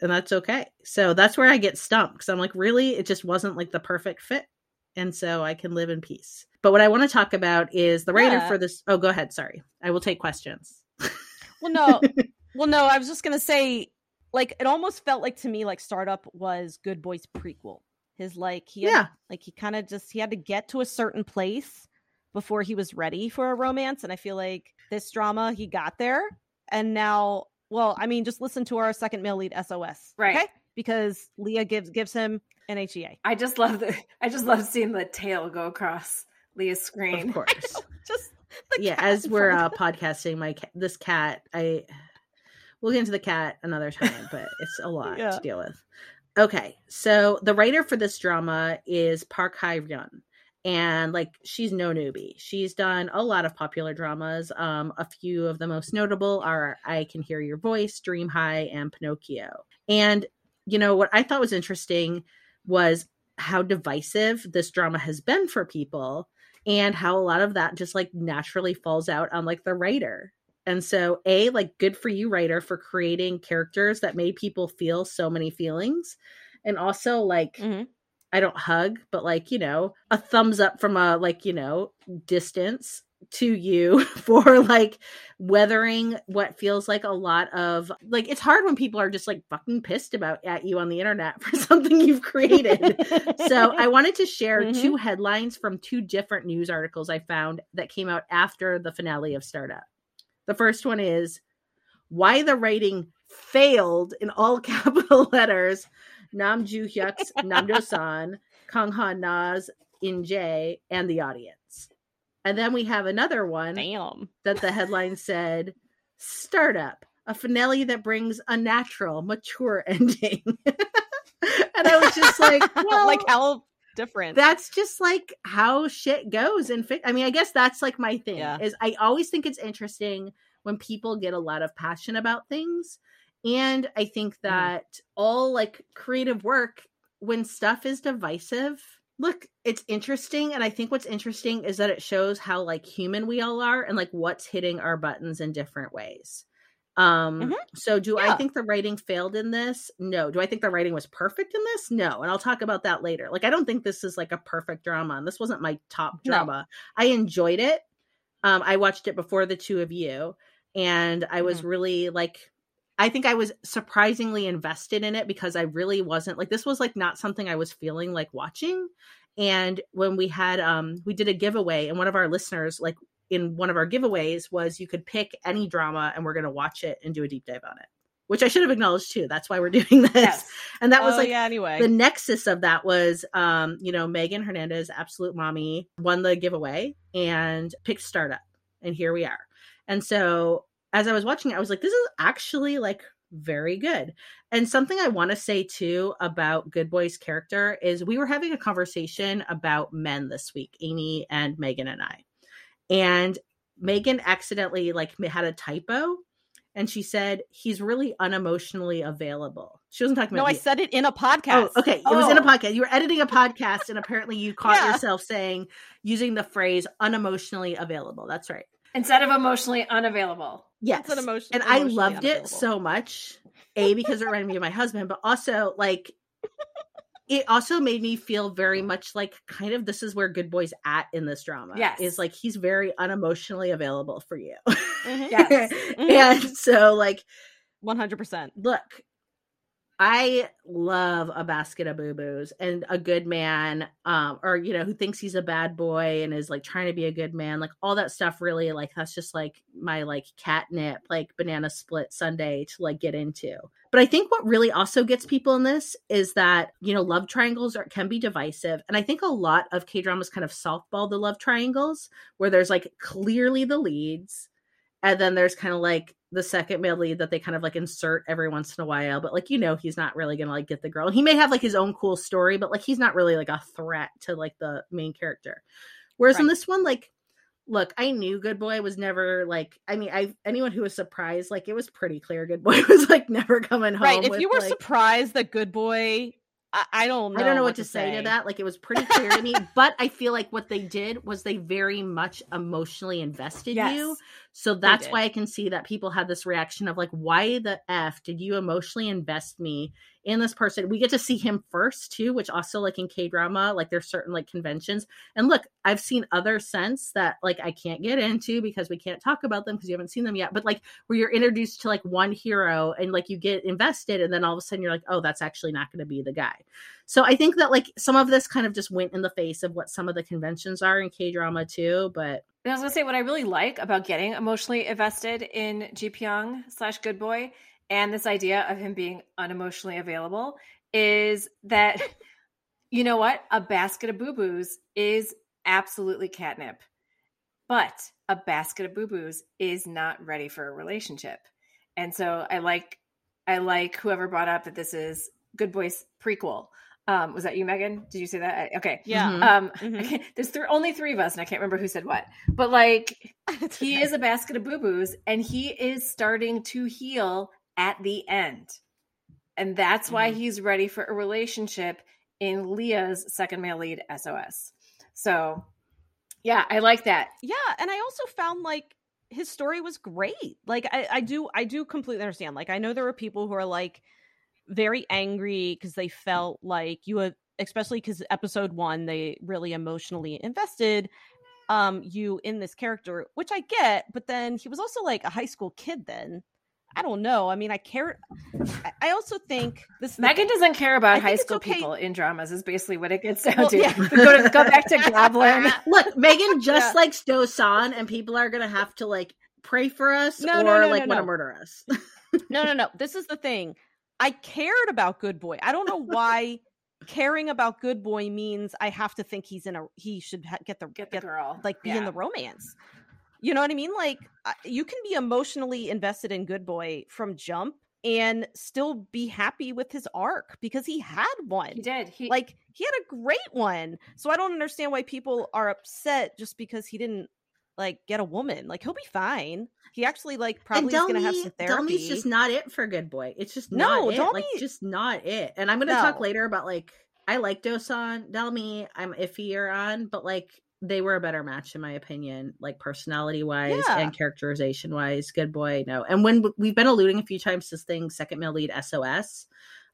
S1: And that's okay. So that's where I get stumped because I'm like, really? It just wasn't like the perfect fit. And so I can live in peace. But what I want to talk about is the writer
S3: Yeah.
S1: for this. Oh, go ahead. Sorry. I will take questions.
S3: Well, no, well, no. I was just gonna say, like, it almost felt like to me like Startup was Good Boy's prequel. His like, he had,
S1: Yeah.
S3: like he kind of just he had to get to a certain place before he was ready for a romance, and I feel like this drama he got there, and now, well, I mean, just listen to our second male lead SOS,
S2: Right.
S3: Okay, because Leah gives gives him an HEA.
S2: I just love the I just love seeing the tail go across Leah's screen.
S1: Of course.
S3: Just
S1: yeah as we're uh, podcasting my ca- this cat i we'll get into the cat another time but it's a lot
S3: Yeah.
S1: to deal with okay so the writer for this drama is park hye ryun and like she's no newbie she's done a lot of popular dramas um a few of the most notable are i can hear your voice dream high and pinocchio and you know what i thought was interesting was how divisive this drama has been for people and how a lot of that just like naturally falls out on like the writer. And so, A, like good for you, writer, for creating characters that made people feel so many feelings. And also, like,
S3: Mhm.
S1: I don't hug, but like, you know, a thumbs up from a like, you know, distance to you for like weathering what feels like a lot of like it's hard when people are just like fucking pissed about at you on the internet for something you've created so I wanted to share
S3: Mhm.
S1: two headlines from two different news articles I found that came out after the finale of Startup. The first one is why the writing failed in all capital letters. Nam Joo Hyuk's Namdo San, Kang Han Na's In Jae, and the audience. And then we have another one
S3: Damn.
S1: that the headline said Startup, a finale that brings a natural, mature ending. and I was just like, well,
S3: like how different.
S1: that's just like how shit goes in fic- I mean, I guess that's like my thing
S3: Yeah.
S1: is I always think it's interesting when people get a lot of passion about things. And I think
S3: Mm-hmm.
S1: that all like creative work, when stuff is divisive, look, it's interesting. And I think what's interesting is that it shows how like human we all are and like what's hitting our buttons in different ways. Um,
S3: Mhm.
S1: so do I think the writing failed in this? No. Do I think the writing was perfect in this? No. And I'll talk about that later. Like, I don't think this is like a perfect drama. And this wasn't my top
S3: No.
S1: drama. I enjoyed it. Um, I watched it before the two of you, and I was really like, I think I was surprisingly invested in it because I really wasn't like this was like not something I was feeling like watching. And when we had um we did a giveaway and one of our listeners like in one of our giveaways was you could pick any drama and we're going to watch it and do a deep dive on it. Which I should have acknowledged too. That's why we're doing this.
S2: Yes.
S1: And that was
S3: Oh,
S1: like
S3: yeah. Anyway,
S1: the nexus of that was um you know megan hernandez absolute mommy won the giveaway and picked startup and here we are and so as i was watching it i was like this is actually like very good and something i want to say too about good boy's character is we were having a conversation about men this week amy and megan and i and megan accidentally like had a typo and she said he's really unemotionally available she wasn't talking about.
S3: no,
S1: about
S3: I said it in a podcast.
S1: Oh, okay. It was in a
S2: Oh.
S1: podcast. You were editing a podcast, and apparently you caught
S3: Yeah.
S1: yourself saying using the phrase unemotionally available. That's right.
S2: Instead of emotionally unavailable.
S1: Yes.
S3: an emotion-
S1: and I loved it so much. A because it reminded me of my husband, but also like it also made me feel very much like kind of this is where Good Boy's at in this drama.
S2: Yes.
S1: Is like he's very unemotionally available for you.
S3: Mhm.
S2: Yes.
S1: and so like
S3: One hundred percent.
S1: look I love a basket of boo boos and a good man, um, or you know, who thinks he's a bad boy and is like trying to be a good man, like all that stuff. Really, like that's just like my like catnip, like banana split Sunday to like get into. But I think what really also gets people in this is that you know love triangles are, can be divisive, and I think a lot of K dramas kind of softball the love triangles where there's like clearly the leads, and then there's kind of like the second male lead that they kind of like insert every once in a while but like you know he's not really gonna like get the girl And he may have like his own cool story but like he's not really like a threat to like the main character whereas right. in this one like look i knew good boy was never like i mean i anyone who was surprised like it was pretty clear good boy was like never coming home
S3: right if
S1: with,
S3: you were
S1: like,
S3: surprised that good boy I, I don't know.
S1: I don't know
S3: what,
S1: what to say.
S3: say
S1: to that. Like it was pretty clear to me, but I feel like what they did was they very much emotionally invested
S2: Yes.
S1: you. So that's why I can see that people had this reaction of like, why the F did you emotionally invest me in this person? We get to see him first too, which also like in K drama, like there's certain like conventions. And look, I've seen other sense that like I can't get into because we can't talk about them because you haven't seen them yet. But like where you're introduced to like one hero and like you get invested and then all of a sudden you're like, oh, that's actually not going to be the guy. So I think that like some of this kind of just went in the face of what some of the conventions are in K drama too. But
S2: And I was gonna say what I really like about getting emotionally invested in Ji Pyong slash Good Boy and this idea of him being unemotionally available is that you know what? A basket of boo boos is absolutely catnip. But a basket of boo boos is not ready for a relationship. And so I like I like whoever brought up that this is Good Boy's prequel. Um, was that you, Megan? Did you say that? I- Okay.
S3: Yeah.
S1: Mhm.
S2: Um, I
S3: Mhm.
S2: there's th- only three of us, and I can't remember who said what. But like, he
S3: okay.
S2: is a basket of boo boos, and he is starting to heal at the end, and that's why
S3: Mhm.
S2: he's ready for a relationship in Leah's second male lead SOS. So, yeah, I like that.
S3: yeah and i also found like his story was great like I, I do i do completely understand like i know there were people who are like very angry because they felt like you had especially because episode one they really emotionally invested um you in this character which i get but then he was also like a high school kid then i don't know i mean i care i, I also think this
S2: Megan doesn't care about
S3: I
S2: high school
S3: okay-
S2: people in dramas. Is basically what it gets down
S3: Well,
S2: to.
S3: yeah.
S2: go, to go back to Goblin.
S1: look, Megan just
S3: Yeah.
S1: likes Dosan, and people are gonna have to like pray for us
S3: No,
S1: or
S3: no, no,
S1: like
S3: no,
S1: want to
S3: no.
S1: murder us.
S3: no no no this is the thing i cared about good boy. I don't know why caring about good boy means i have to think he's in a he should ha- get the
S2: Get the girl.
S3: like be in the romance. You know what i mean? Like you can be emotionally invested in good boy from jump and still be happy with his arc because he had one.
S2: He did. He
S3: like he had a great one. So i don't understand why people are upset just because he didn't like get a woman like he'll be fine he actually like probably is gonna have some therapy
S1: Dalmi's just not it for Good Boy. It's just
S3: No,
S1: not it. Like just not it. And I'm gonna talk later about like I like Dosan, Dalmi. I'm iffier on, but like they were a better match in my opinion, like personality wise
S3: Yeah.
S1: and characterization wise. Good Boy, no. And when we've been alluding a few times to this thing, second male lead SOS.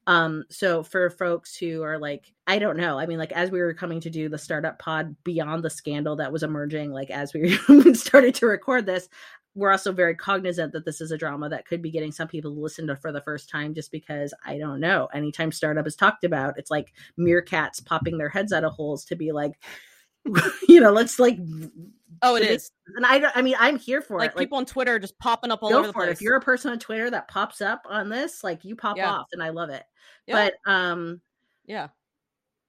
S1: Um, so for folks who are like, I don't know, I mean, like as we were coming to do the startup pod beyond the scandal that was emerging, like as we started to record this, we're also very cognizant that this is a drama that could be getting some people to listen to for the first time just because I don't know. Anytime startup is talked about, it's like meerkats popping their heads out of holes to be like, you know, let's like,
S3: oh it
S1: It
S3: is
S1: and I, don't- I mean, I'm here for
S3: like
S1: it. Like,
S3: people on Twitter are just popping up all over the
S1: for it.
S3: place.
S1: If you're a person on Twitter that pops up on this, like you pop
S3: Yeah.
S1: off, and I love it.
S3: Yeah.
S1: But um,
S3: yeah,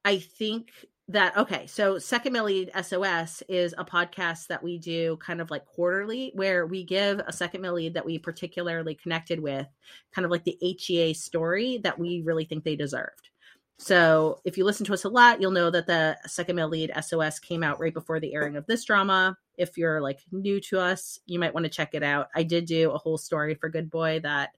S1: I think that okay, so Second Male Lead SOS is a podcast that we do kind of like quarterly, where we give a second male lead that we particularly connected with, kind of like the HEA story that we really think they deserved. So if you listen to us a lot, you'll know that the second male lead SOS came out right before the airing of this drama. If you're like new to us, you might want to check it out. I did do a whole story for Good Boy that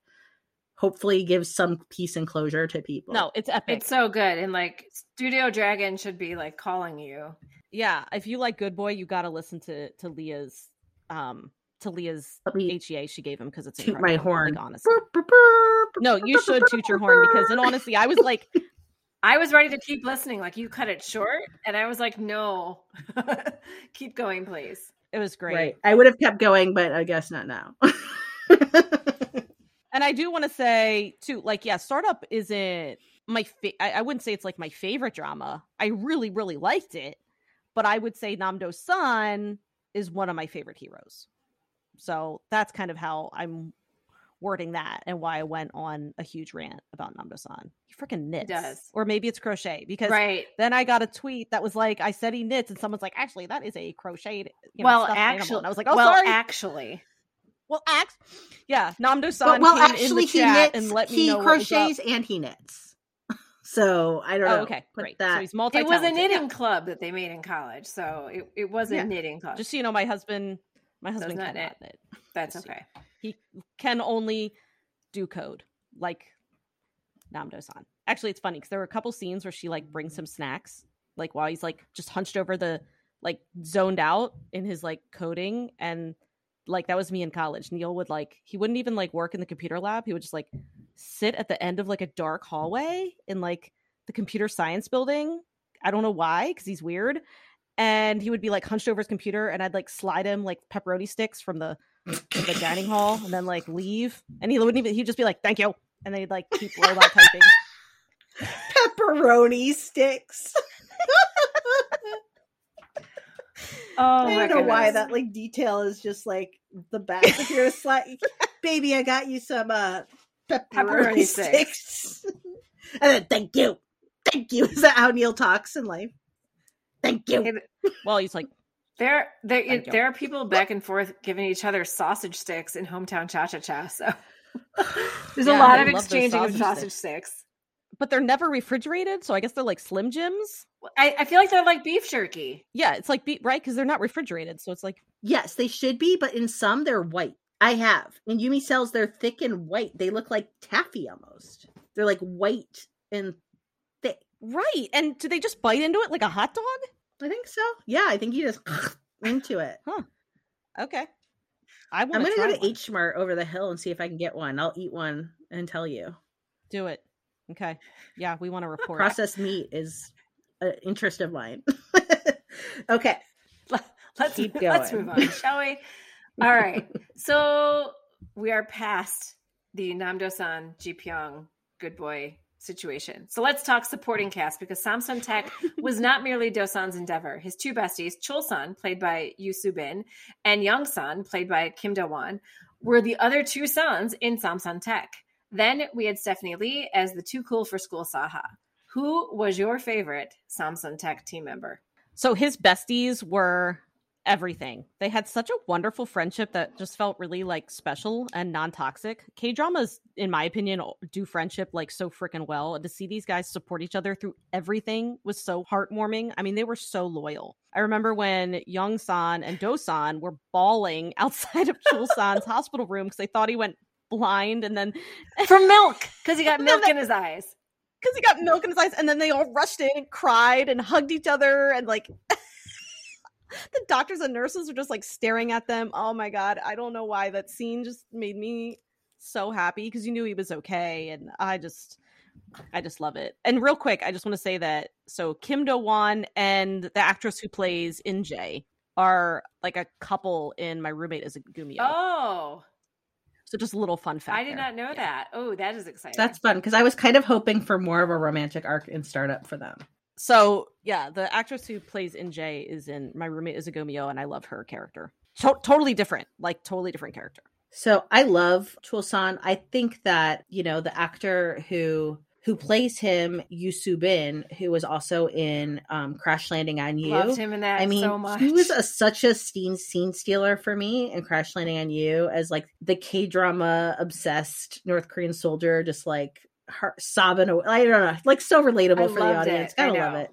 S1: hopefully gives some peace and closure to people.
S3: no, it's epic.
S2: It's so good. And like Studio Dragon should be like calling you.
S3: yeah, if you like Good Boy, you got to listen to to Leah's um to Leah's
S1: Let me
S3: HEA she gave him because it's
S1: toot my horn.
S3: Like, honestly,
S1: Burp, burp, burp,
S3: no, you should toot your horn because, and honestly, I was like,
S2: I was ready to keep listening. Like you cut it short. And I was like, no. keep going, please.
S3: it was great.
S1: Right. I would have kept going, but I guess not now.
S3: And I do want to say too, like, yeah, startup isn't my fa- I, I wouldn't say it's like my favorite drama. I really, really liked it, but I would say Namdo San is one of my favorite heroes. So that's kind of how I'm wording that and why I went on a huge rant about Namdo San. He freaking knits.
S2: does.
S3: Or maybe it's crochet because
S2: right.
S3: then I got a tweet that was like, I said he knits, and someone's like, actually, that is a crocheted. You know,
S2: well,
S3: stuffed animal."
S2: actually,
S3: And I was like, oh,
S2: well,
S3: sorry.
S2: actually,
S3: well, act, yeah, Namdo-san
S1: well,
S3: came in
S1: actually,
S3: the
S1: he
S3: chat
S1: knits,
S3: and let me
S1: he
S3: know up.
S1: crochets, and he knits. So I don't oh, know.
S3: Oh, okay, great.
S1: That
S3: So he's multi.
S2: it was a knitting club that they made in college, so it, it was a
S1: Yeah.
S2: knitting club.
S3: Just so you know, my husband, my husband
S2: not
S3: cannot
S2: knit.
S3: knit.
S2: That's okay.
S3: He can only do code like Namdo San. Actually, it's funny because there were a couple scenes where she like brings him snacks, like while he's like just hunched over the like zoned out in his like coding and like that was me in college. Neil would like he wouldn't even like work in the computer lab. He would just like sit at the end of like a dark hallway in like the computer science building. I don't know why because he's weird. And he would be like hunched over his computer, and I'd like slide him like pepperoni sticks from the the dining hall, and then like leave. And he wouldn't even. He'd just be like, "Thank you," and then he'd like keep robot typing.
S1: pepperoni sticks.
S2: Oh
S1: I don't know why that like detail is just like the best. If you're a slight baby, I got you some uh pepperoni,
S2: Pepperoni
S1: sticks.
S2: sticks.
S1: and then thank you. Thank you. Is that how Neil talks in life? Thank you.
S3: Well, he's like,
S2: There, there,
S3: Thank
S2: there are people back and forth giving each other sausage sticks in hometown cha cha cha. So there's
S3: Yeah,
S2: a lot of
S3: love those
S2: exchanging of
S3: sausage
S2: sausage sticks.
S3: but they're never refrigerated, so I guess they're like Slim Jims.
S2: I, I feel like they're like beef jerky.
S3: Yeah, it's like be- right because they're not refrigerated, so it's like
S1: Yes, they should be, but in some they're white. I have. In Yumi cells, they're thick and white. They look like taffy almost. They're like white and thick.
S3: right. And do they just bite into it like a hot dog?
S1: I think so. Yeah, I think you just into it. Huh.
S3: Okay, I
S1: I'm gonna go to
S3: one.
S1: H Mart over the hill and see if I can get one. I'll eat one and tell you.
S3: Do it. Okay. Yeah, we want to report.
S1: Processed meat is an interest of mine. okay.
S2: Let's
S1: Keep
S2: let's move on, shall we? All right. So we are past the Namdo-san, Ji Pyong, good boy situation. So let's talk supporting cast because Samsan Tech was not merely Dosan's endeavor. His two besties, Chul-san, played by Yu Soo-bin, and Young-san, played by Kim Do-won, were the other two sons in Samsan Tech. Then we had Stephanie Lee as the too cool for school Saha. Who was your favorite Samsan Tech team member?
S3: So his besties were everything. They had such a wonderful friendship that just felt really like special and non-toxic. K-dramas in my opinion do friendship like so freaking well. And to see these guys support each other through everything was so heartwarming. I mean, they were so loyal. I remember when Young San and Do San were bawling outside of Chul San's hospital room because they thought he went blind and then
S2: From milk, because he got milk in his eyes.
S3: because he got milk in his eyes, and then they all rushed in and cried and hugged each other, and like the doctors and nurses were just like staring at them. Oh my god, I don't know why that scene just made me so happy because you knew he was okay, and I just. I just love it. And real quick, I just want to say that so Kim Do Won and the actress who plays Injae are like a couple in My Roommate is a Gumiho.
S2: Oh,
S3: So just a little fun fact.
S2: I did
S3: there.
S2: not know
S3: Yeah.
S2: that. Oh, that is exciting.
S1: That's fun because I was kind of hoping for more of a romantic arc in startup for them.
S3: So yeah, the actress who plays Injae is in My Roommate is a Gumiho, and I love her character. To- totally different, like totally different character.
S1: So I love Chulsan. I think that, you know, the actor who who plays him, Yu Soo-bin, who was also in um, Crash Landing on You.
S2: Loved him in that
S1: I mean,
S2: so much.
S1: he was a, such a scene scene stealer for me in Crash Landing on You as like the K drama obsessed North Korean soldier, just like heart, sobbing. Away. I don't know, like so relatable
S2: I
S1: for the
S2: loved it.
S1: audience.
S2: I
S1: Gotta love it.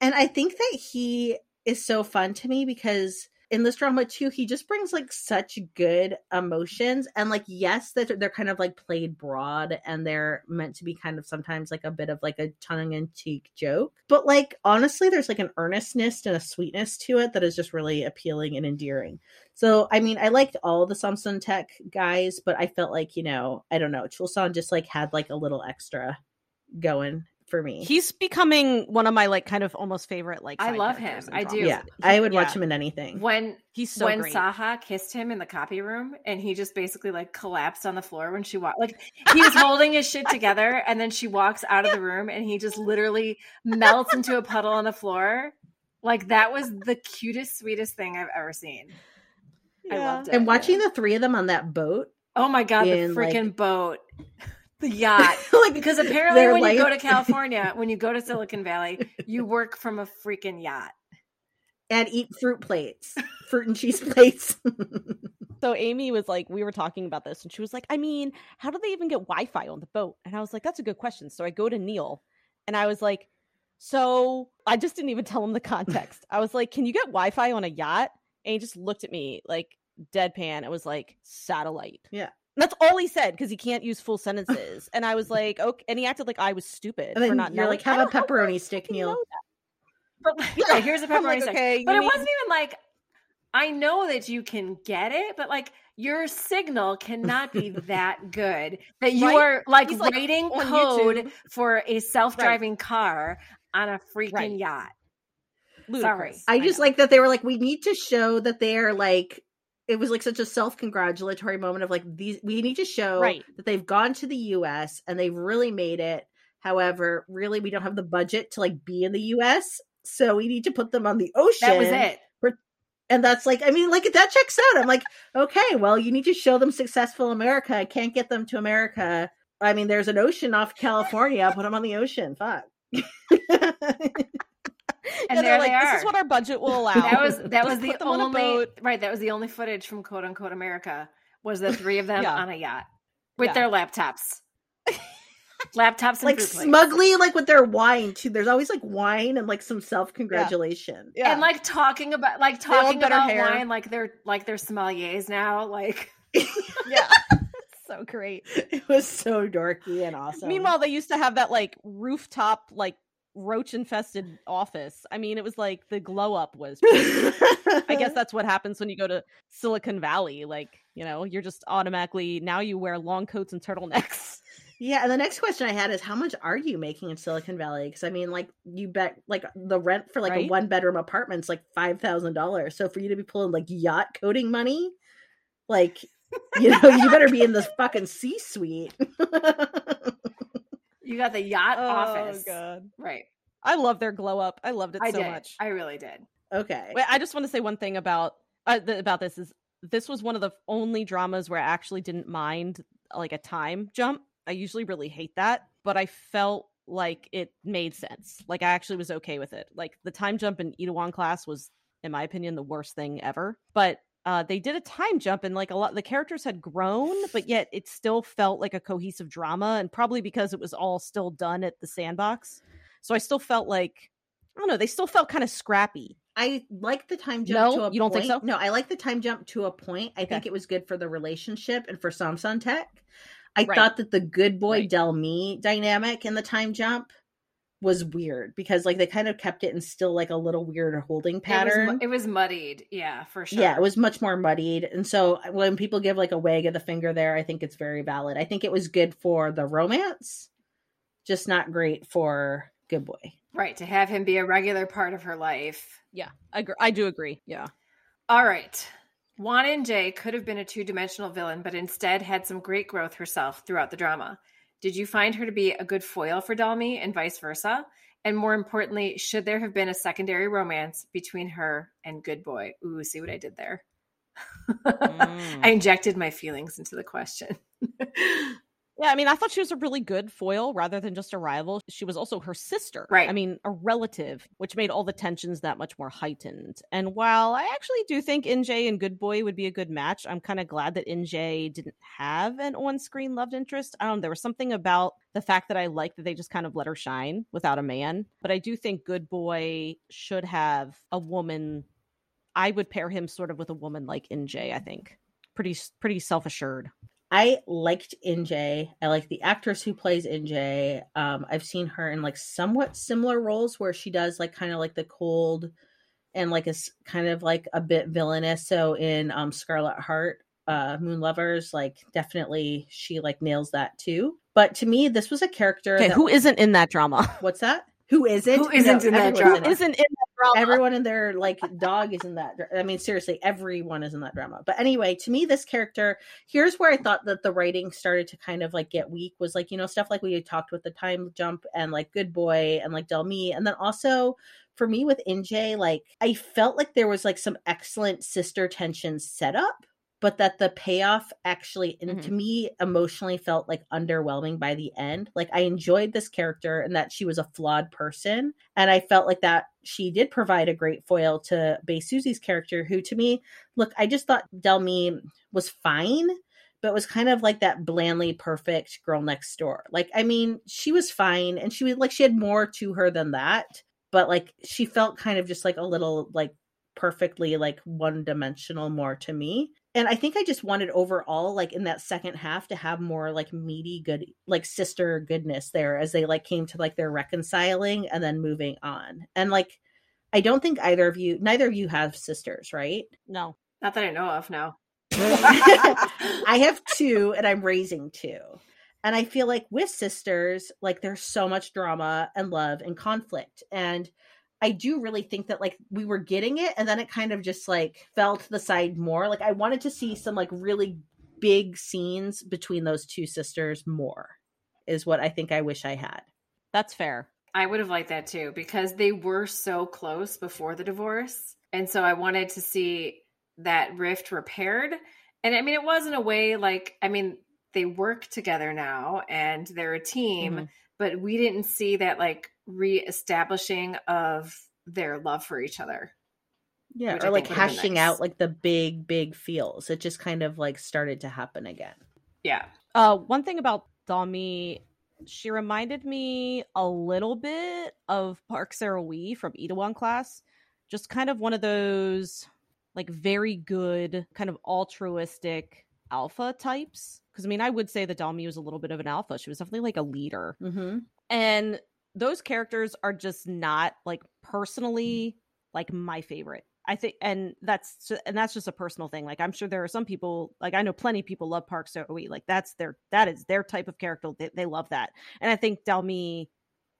S1: And I think that he is so fun to me because in this drama too, he just brings like such good emotions and like yes, that they're kind of like played broad and they're meant to be kind of sometimes like a bit of like a tongue in cheek joke, but like honestly, there's like an earnestness and a sweetness to it that is just really appealing and endearing. So I mean, I liked all the Samsan Tech guys, but I felt like you know, I don't know, Chulsan just like had like a little extra going for me.
S3: He's becoming one of my like kind of almost favorite like.
S2: I love him. I do.
S1: yeah,
S3: He-
S1: I would watch him in anything.
S2: when
S3: He's so
S2: when
S3: great.
S2: Saha kissed him in the copy room and he just basically like collapsed on the floor when she walked like he was holding his shit together and then she walks out of the room and he just literally melts into a puddle on the floor. Like that was the cutest, sweetest thing I've ever seen. I loved it.
S1: and watching the three of them on that boat,
S2: Oh my god, the
S1: in, like-
S2: freaking boat. The yacht.
S1: like
S2: Because apparently
S1: Their
S2: when you go to California, when you go to Silicon Valley, you work from a freaking yacht.
S1: and eat fruit plates, fruit and cheese plates.
S3: So Amy was like, we were talking about this, and she was like, I mean, how do they even get Wi-Fi on the boat? And I was like, that's a good question. So I go to Neil, and I was like, so I just didn't even tell him the context. I was like, can you get Wi-Fi on a yacht? And he just looked at me like deadpan. It was like satellite.
S1: Yeah.
S3: And that's all he said because he can't use full sentences. and I was like, okay. And he acted like I was stupid
S1: and
S3: for not
S1: you're
S3: knowing.
S1: like, have a
S3: don't know where
S1: pepperoni stick,
S3: fucking
S1: Neil.
S3: know that.
S2: But
S3: Yeah.
S2: here's a
S3: I'm like,
S2: pepperoni stick.
S3: okay,
S2: But it wasn't even like I know that you can get it, but like your signal cannot be that good that you
S3: Right?
S2: are like writing code
S3: YouTube.
S2: for a self-driving car on a freaking
S3: Right.
S2: yacht.
S3: Ludicrous.
S1: I just
S3: know.
S1: like that they were like, we need to show that they're like. It was like such a self-congratulatory moment of like these. We need to show
S3: Right.
S1: that they've gone to the U.S. and they've really made it. However, really, we don't have the budget to like be in the U.S. So we need to put them on the ocean.
S2: That was it.
S1: And that's like, I mean, like that checks out. I'm like, okay, well, you need to show them successful America. I can't get them to America. I mean, there's an ocean off California. Put them on the ocean. Fuck.
S2: And there
S3: they're like, this
S2: are.
S3: is what our budget will allow.
S2: That was that was the only right. That was the only footage from quote unquote America was the three of them
S3: Yeah.
S2: on a yacht with
S3: Yeah.
S2: their laptops, laptops and
S1: like smugly, like with their wine too. There's always like wine and like some self congratulation.
S3: Yeah.
S2: and like talking about like talking about
S3: hair.
S2: wine like they're like they're sommeliers now. Like
S3: yeah. so great.
S1: It was so dorky and awesome.
S3: Meanwhile, they used to have that like rooftop, like roach infested office. I mean, it was like the glow up was. I guess that's what happens when you go to Silicon Valley. Like, you know, you're just automatically now you wear long coats and turtlenecks.
S1: Yeah, and the next question I had is how much are you making in Silicon Valley? Because I mean, like you bet like the rent for like a one bedroom apartment's like five thousand dollars. So for you to be pulling like yacht coding money, like you know, you better be in this fucking C suite.
S2: you got the yacht office,
S3: Oh, god.
S2: right?
S3: I love their glow up. I loved it
S2: I
S3: so
S2: did.
S3: much.
S2: I really did.
S1: okay.
S3: Wait, I just want to say one thing about uh, th- about this is this was one of the only dramas where I actually didn't mind like a time jump. I usually really hate that, but I felt like it made sense. Like I actually was okay with it. Like the time jump in Itaewon class was, in my opinion, the worst thing ever. But uh, they did a time jump and like a lot the characters had grown, but yet it still felt like a cohesive drama, and probably because it was all still done at the sandbox. So I still felt like I don't know, they still felt kind of scrappy.
S1: I like the time jump
S3: No?
S1: to a
S3: You don't think
S1: point.
S3: so?
S1: No, I like the time jump to a point. I think it was good for the relationship and for Samsan Tech. I
S3: Right.
S1: thought that the good boy
S3: Right.
S1: Dalmi dynamic in the time jump was weird because like they kind of kept it in still like a little weird holding
S2: It was,
S1: pattern.
S2: it was muddied, yeah, for sure.
S1: Yeah, it was much more muddied. And so uh, when people give like a wag of the finger there, I think it's very valid. I think it was good for the romance, just not great for Good Boy.
S2: right to have him be a regular part of her life.
S3: Yeah, I, gr- I do agree. Yeah.
S2: All right. Won In Jae could have been a two dimensional villain, but instead had some great growth herself throughout the drama. Did you find her to be a good foil for Dalmi and vice versa? And more importantly, should there have been a secondary romance between her and Good Boy? Ooh, see what I did there?
S3: Mm.
S2: I injected my feelings into the question.
S3: Yeah, I mean, I thought she was a really good foil rather than just a rival. She was also her sister.
S2: Right.
S3: I mean, a relative, which made all the tensions that much more heightened. And while I actually do think Injae and Good Boy would be a good match, I'm kind of glad that Injae didn't have an on screen loved interest. I don't know. There was something about the fact that I like that they just kind of let her shine without a man. But I do think Good Boy should have a woman. I would pair him sort of with a woman like Injae, I think. Pretty, pretty self assured.
S1: I liked Injae. I like the actress who plays Injae. Um, I've seen her in like somewhat similar roles where she does like kind of like the cold and like is kind of like a bit villainous. So in um Scarlet Heart, uh Moon Lovers, like definitely she like nails that too. But to me, this was a character.
S3: Okay,
S1: that-
S3: who isn't in that drama?
S1: What's that? Who isn't?
S2: Who isn't in that drama?
S1: in
S3: Who
S1: it.
S3: isn't in that drama?
S1: Everyone in their like dog is in that. I mean, seriously, everyone is in that drama. But anyway, to me, this character here's where I thought that the writing started to kind of like get weak. Was like you know stuff like we talked with the time jump and like Good Boy and like Dalmi, and then also for me with Injae, like I felt like there was like some excellent sister tension set up. But that the payoff actually, and to mm-hmm. me, emotionally felt like underwhelming by the end. Like I enjoyed this character and that she was a flawed person, and I felt like that she did provide a great foil to Bae Suzy's character, who to me, look, I just thought Dalmi was fine, but was kind of like that blandly perfect girl next door. Like, I mean, she was fine and she was like, she had more to her than that, but like, she felt kind of just like a little like perfectly like one dimensional more to me. And I think I just wanted overall, like in that second half, to have more like meaty, good, like sister goodness there as they like came to like their reconciling and then moving on. And like, I don't think either of you, neither of you have sisters, right?
S3: No.
S2: Not that I know of, no.
S1: I have two and I'm raising two. And I feel like with sisters, like there's so much drama and love and conflict. And I do really think that like we were getting it and then it kind of just like fell to the side more. Like I wanted to see some like really big scenes between those two sisters more is what I think I wish I had.
S3: That's fair.
S2: I would have liked that too because they were so close before the divorce. And so I wanted to see that rift repaired. And I mean, it was in a way like, I mean, they work together now and they're a team,
S3: Mhm.
S2: but we didn't see that like reestablishing of their love for each other.
S1: Yeah. Or
S2: I
S1: like
S2: think would've been
S1: hashing
S2: nice.
S1: out like the big, big feels. It just kind of like started to happen again.
S2: Yeah.
S3: Uh, one thing about Dalmi, she reminded me a little bit of Park Saeroyi from Itaewon class. Just kind of one of those like very good, kind of altruistic alpha types. Because I mean, I would say that Dalmi was a little bit of an alpha. She was definitely like a leader.
S1: Mm-hmm.
S3: and those characters are just not like personally like my favorite. I think and that's and that's just a personal thing. Like i'm sure there are some people like i know plenty of people love park so like that's their that is their type of character. They, they love that. And i think dalmi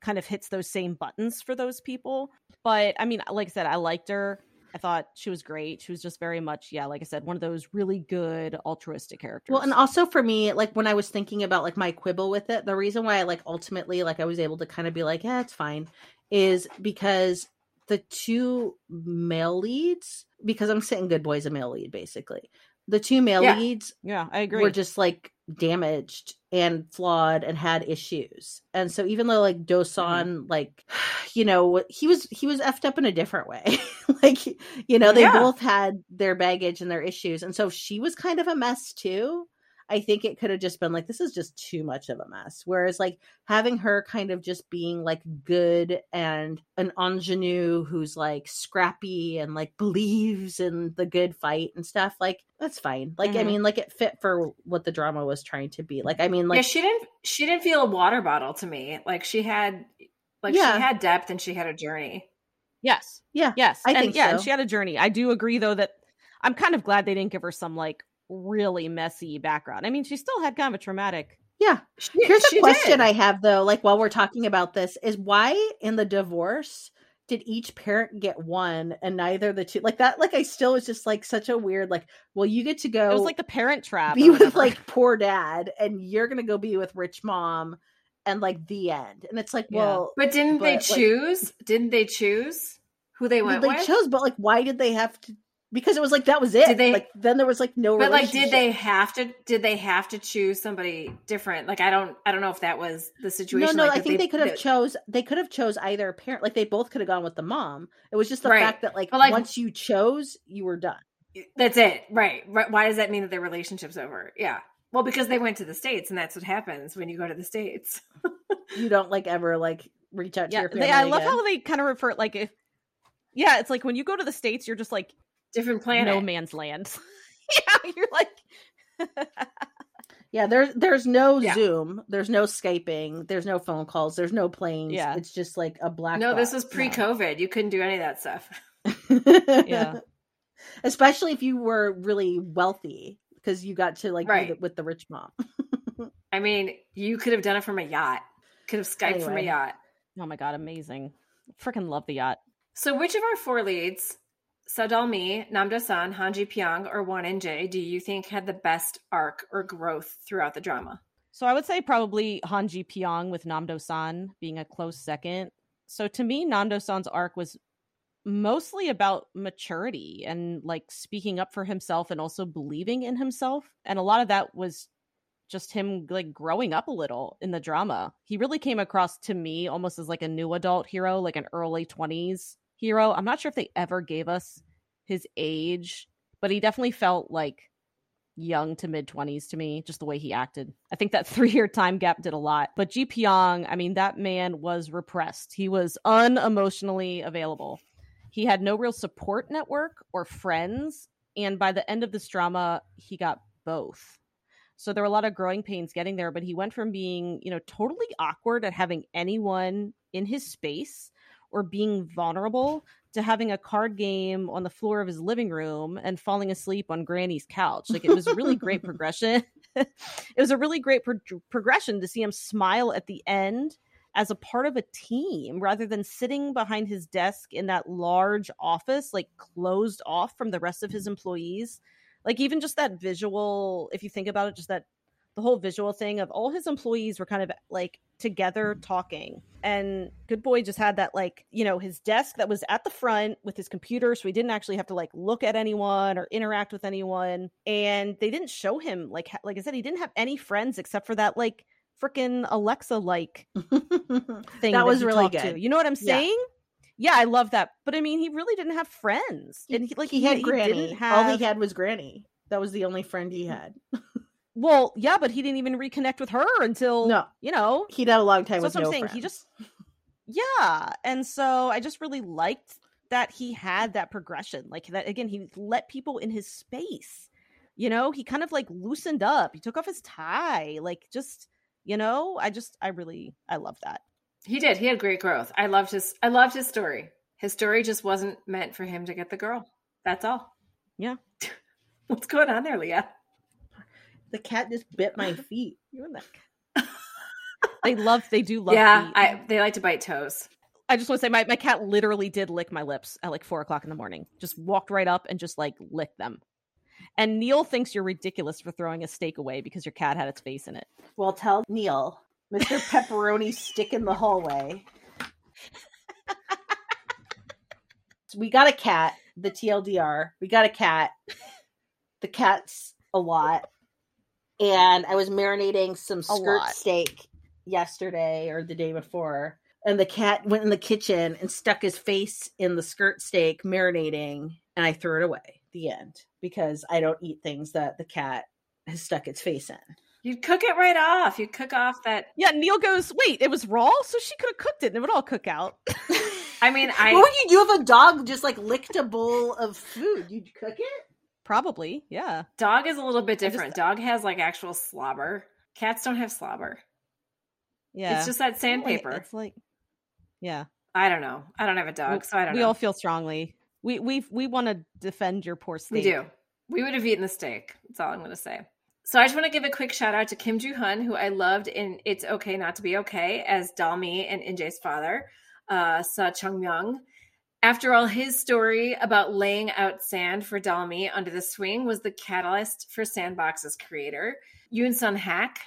S3: kind of hits those same buttons for those people. But i mean like i said i liked her i thought she was great she was just very much yeah like i said one of those really good altruistic characters
S1: Well, and also for me, like when I was thinking about like my quibble with it, the reason why I like ultimately like I was able to kind of be like, yeah, it's fine, is because the two male leads, because I'm saying Good Boy's a male lead basically. The two male
S2: Yeah.
S1: leads
S3: yeah i agree
S1: were just like damaged and flawed and had issues. And so even though like mm-hmm. Dosan like you know he was he was effed up in a different way. like you know they
S2: Yeah.
S1: both had their baggage and their issues and so she was kind of a mess too. I think it could have just been like this is just too much of a mess. Whereas like having her kind of just being like good and an ingenue who's like scrappy and like believes in the good fight and stuff, like that's fine. Like I
S3: Mhm.
S1: mean, like it fit for what the drama was trying to be. Like I mean, like
S2: yeah, she didn't she didn't feel a water bottle to me. Like she had like
S1: Yeah.
S2: she had depth and she had a journey.
S3: yes
S1: yeah,
S3: Yes,
S1: I
S3: and
S1: think
S3: yeah,
S1: so.
S3: and she had a journey. I do agree though that I'm kind of glad they didn't give her some like really messy background. I mean, she still had kind of a traumatic.
S1: yeah.
S2: She,
S1: Here's
S2: she
S1: a question
S2: did.
S1: I have though, like while we're talking about this, is why in the divorce did each parent get one and neither the two like that? Like I still was just like such a weird like, well, you get to go
S3: It was like the Parent Trap.
S1: be with like poor dad, and you're gonna go be with rich mom, and like the end. And it's like,
S3: Yeah.
S1: well,
S2: But didn't they
S1: But, like-
S2: choose? didn't they choose who they
S1: well,
S2: went
S1: they
S2: with?
S1: chose, but like, why did they have to? Because it was like that was it.
S2: Did they-
S1: like then there was like no.
S2: but like did they have to did they have to choose somebody different? Like I don't I don't know if that was the situation.
S1: No, no,
S2: like,
S1: I think they, could have chose. They could have chose either parent. Like they both could have gone with the mom. It was just the
S2: Right.
S1: fact that like,
S2: like-
S1: once you chose, you were done.
S2: That's it. Right. right. Why does that mean that their relationship's over? Yeah. Well, because they went to the States and that's what happens when you go to the States.
S1: You don't like ever like reach out to your family.
S3: they, I love
S1: again.
S3: how they kind of refer like if. Yeah, it's like when you go to the states, you're just like
S2: Different planet.
S3: no man's land. yeah, you're like.
S1: Yeah, there's there's no
S2: Yeah.
S1: Zoom, there's no Skyping, there's no phone calls, there's no planes.
S3: Yeah.
S1: it's just like a black.
S2: no, this
S1: box
S2: was pre-COVID. You couldn't do any of that stuff.
S3: Yeah.
S1: especially if you were really wealthy because you got to like be
S2: Right.
S1: the- with the rich mom.
S2: I mean, you could have done it from a yacht. Could have Skyped from a yacht.
S3: Oh my god, amazing! Freaking love the yacht.
S2: So, which of our four leads, Seo Dalmi, Namdo San, Han Ji Pyong, or Won In Jae, do you think had the best arc or growth throughout the drama?
S3: So I would say probably Han Ji Pyong with Namdo San being a close second. So to me, Namdo San's arc was mostly about maturity and like speaking up for himself and also believing in himself. And a lot of that was just him like growing up a little in the drama. He really came across to me almost as like a new adult hero, like an early 20s hero. I'm not sure if they ever gave us his age, but he definitely felt like young to mid 20s to me, just the way he acted. I think that three year time gap did a lot. But Ji Pyong, I mean, that man was repressed. He was unemotionally available. He had no real support network or friends. And by the end of this drama, he got both. So there were a lot of growing pains getting there, but he went from being, you know, totally awkward at having anyone in his space or being vulnerable to having a card game on the floor of his living room and falling asleep on Granny's couch. Like it was a really great progression. it was a really great pro- progression to see him smile at the end as a part of a team rather than sitting behind his desk in that large office, like closed off from the rest of his mm-hmm. employees. Like even just that visual, if you think about it, just that the whole visual thing of all his employees were kind of like together mm-hmm. talking and good boy just had that like you know his desk that was at the front with his computer so he didn't actually have to like look at anyone or interact with anyone and they didn't show him like like i said he didn't have any friends except for that like freaking alexa like thing
S1: that was really good.
S3: to. you know what i'm saying yeah i love that but i mean he really didn't have friends and he like
S1: he had
S3: he
S1: Granny.
S3: didn't have
S1: All he had was Granny. That was the only friend he mm. had.
S3: well yeah but he didn't even reconnect with her until
S1: No,
S3: you know
S1: he'd had a long time
S3: so
S1: with
S3: that's what
S1: no
S3: I'm saying.
S1: friends.
S3: He just, yeah, and so I just really liked that he had that progression. Like that again, he let people in his space. You know, he kind of like loosened up. He took off his tie. Like just, you know, I just, I really, I love that.
S2: He did. He had great growth. I loved his. I loved his story. His story just wasn't meant for him to get the girl. That's all.
S3: Yeah.
S2: What's going on there, Leah?
S1: The cat just bit my feet.
S3: You and that. they love. They do love.
S2: yeah. I, they like to bite toes.
S3: I just want to say my, my cat literally did lick my lips at like four o'clock in the morning. Just walked right up and just like licked them. And Neil thinks you're ridiculous for throwing a steak away because your cat had its face in it.
S1: Well, tell Neil, Mr. Pepperoni stick in the hallway. So we got a cat, the TLDR. We got a cat. The cat's a lot. And I was marinating some skirt steak yesterday or the day before. And the cat went in the kitchen and stuck his face in the skirt steak marinating. And I threw it away. The end. Because I don't eat things that the cat has stuck its face in.
S2: You'd cook it right off. You'd cook off that.
S3: Yeah, Neil goes, wait, it was raw? So she could have cooked it and it would all cook out.
S2: I mean, I.
S1: what would you do if a dog just like licked a bowl of food? You'd cook it?
S3: Probably, yeah.
S2: Dog is a little bit
S3: I just-
S2: different. Dog has like actual slobber. Cats don't have slobber.
S3: Yeah.
S2: It's just that sandpaper.
S3: It's like, yeah.
S2: I don't know. I don't have a dog,
S3: We-
S2: so I don't
S3: we
S2: know.
S3: all feel strongly. We we we want to defend your poor steak.
S2: We do. We would have eaten the steak. That's all I'm going to say. So I just want to give a quick shout out to Kim Joo Hun, who I loved in It's Okay Not to Be Okay as Dalmi and Injae's father, uh, Sa Chung Myung. After all, his story about laying out sand for Dalmi under the swing was the catalyst for Sandbox's creator, Yoon Sun Hak,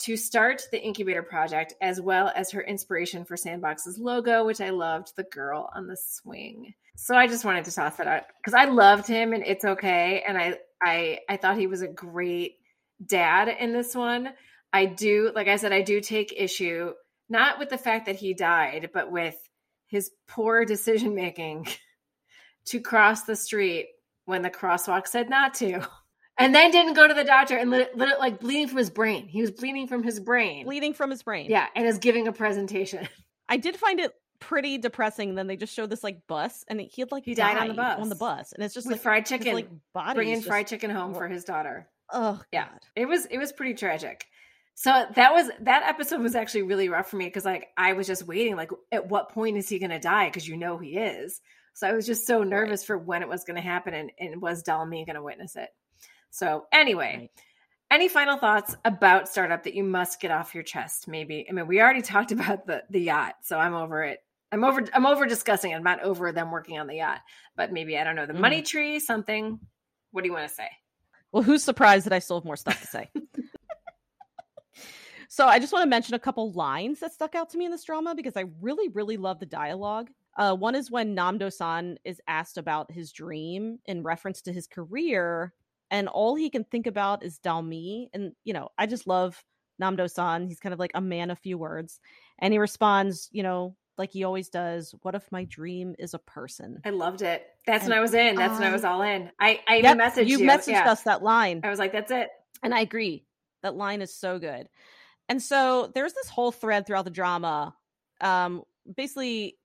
S2: to start the incubator project, as well as her inspiration for Sandbox's logo, which I loved, the girl on the swing. So I just wanted to toss that out because I loved him and It's Okay, and I I I thought he was a great dad in this one. I do, like I said, I do take issue not with the fact that he died, but with his poor decision making to cross the street when the crosswalk said not to. And then didn't go to the doctor and let it, let it like bleeding from his brain. He was bleeding from his brain.
S3: Bleeding from his brain.
S2: Yeah, and is giving a presentation.
S3: I did find it pretty depressing. Then they just showed this like bus, and he had like
S2: He died on the bus
S3: On the
S2: bus.
S3: and it's just
S2: With
S3: like
S2: fried
S3: his,
S2: chicken,
S3: like body,
S2: bringing fried chicken home for his daughter.
S3: Oh
S2: Yeah.
S3: God.
S2: It was it was pretty tragic. So that was that episode was actually really rough for me because like I was just waiting like at what point is he going to die because you know he is. So I was just so nervous for when it was going to happen and, and was Dalmi going to witness it. So anyway,
S3: Right.
S2: any final thoughts about startup that you must get off your chest? Maybe. I mean, we already talked about the the yacht, so I'm over it. I'm over. I'm over discussing it. I'm not over them working on the yacht, but maybe I don't know the mm. money tree, something. What do you want to say?
S3: Well, who's surprised that I still have more stuff to say? so I just want to mention a couple lines that stuck out to me in this drama because I really, really love the dialogue. Uh, one is when Namdo-san is asked about his dream in reference to his career, and all he can think about is Dalmi. And you know, I just love Namdo-san. He's kind of like a man of few words, and he responds, you know, like he always does. What if my dream is a person?
S2: I loved it. That's and when I was in. That's I, when I was all in. I I even yep, messaged you.
S3: You messaged yeah. us that line.
S2: I was like, that's it.
S3: And I agree. That line is so good. And so there's this whole thread throughout the drama. Um, basically,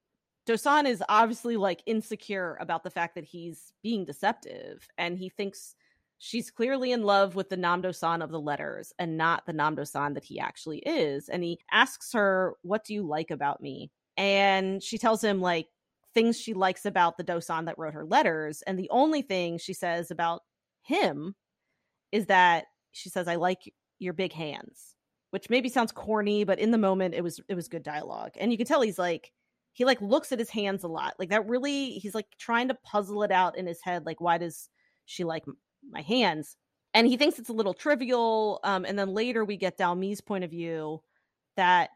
S3: Dosan is obviously like insecure about the fact that he's being deceptive, and he thinks she's clearly in love with the Namdo-san of the letters and not the Namdo-san that he actually is. And he asks her, "What do you like about me?" and she tells him like things she likes about the Dosan that wrote her letters. And the only thing she says about him is that she says, I like your big hands, which maybe sounds corny, but in the moment it was it was good dialogue. And you can tell he's like he like looks at his hands a lot. Like that really he's like trying to puzzle it out in his head. Like, why does she like my hands? And he thinks it's a little trivial. Um, and then later we get Dalmi's point of view that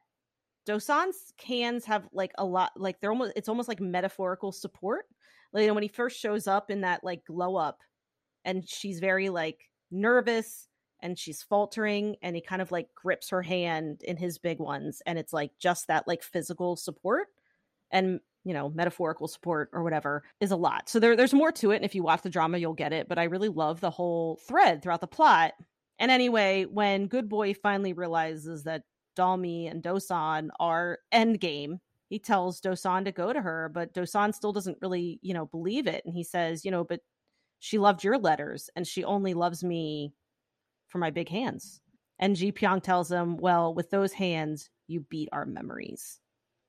S3: Dosan's cans have like a lot like they're almost it's almost like metaphorical support. Like you know, when he first shows up in that like glow up and she's very like nervous and she's faltering and he kind of like grips her hand in his big ones and it's like just that like physical support and you know metaphorical support or whatever is a lot so there, there's more to it and if you watch the drama you'll get it but i really love the whole thread throughout the plot and anyway when good boy finally realizes that Dalmi and Dosan are endgame. He tells Dosan to go to her, but Dosan still doesn't really, you know, believe it. And he says, you know, but she loved your letters and she only loves me for my big hands. And Ji Pyong tells him, well, with those hands, you beat our memories.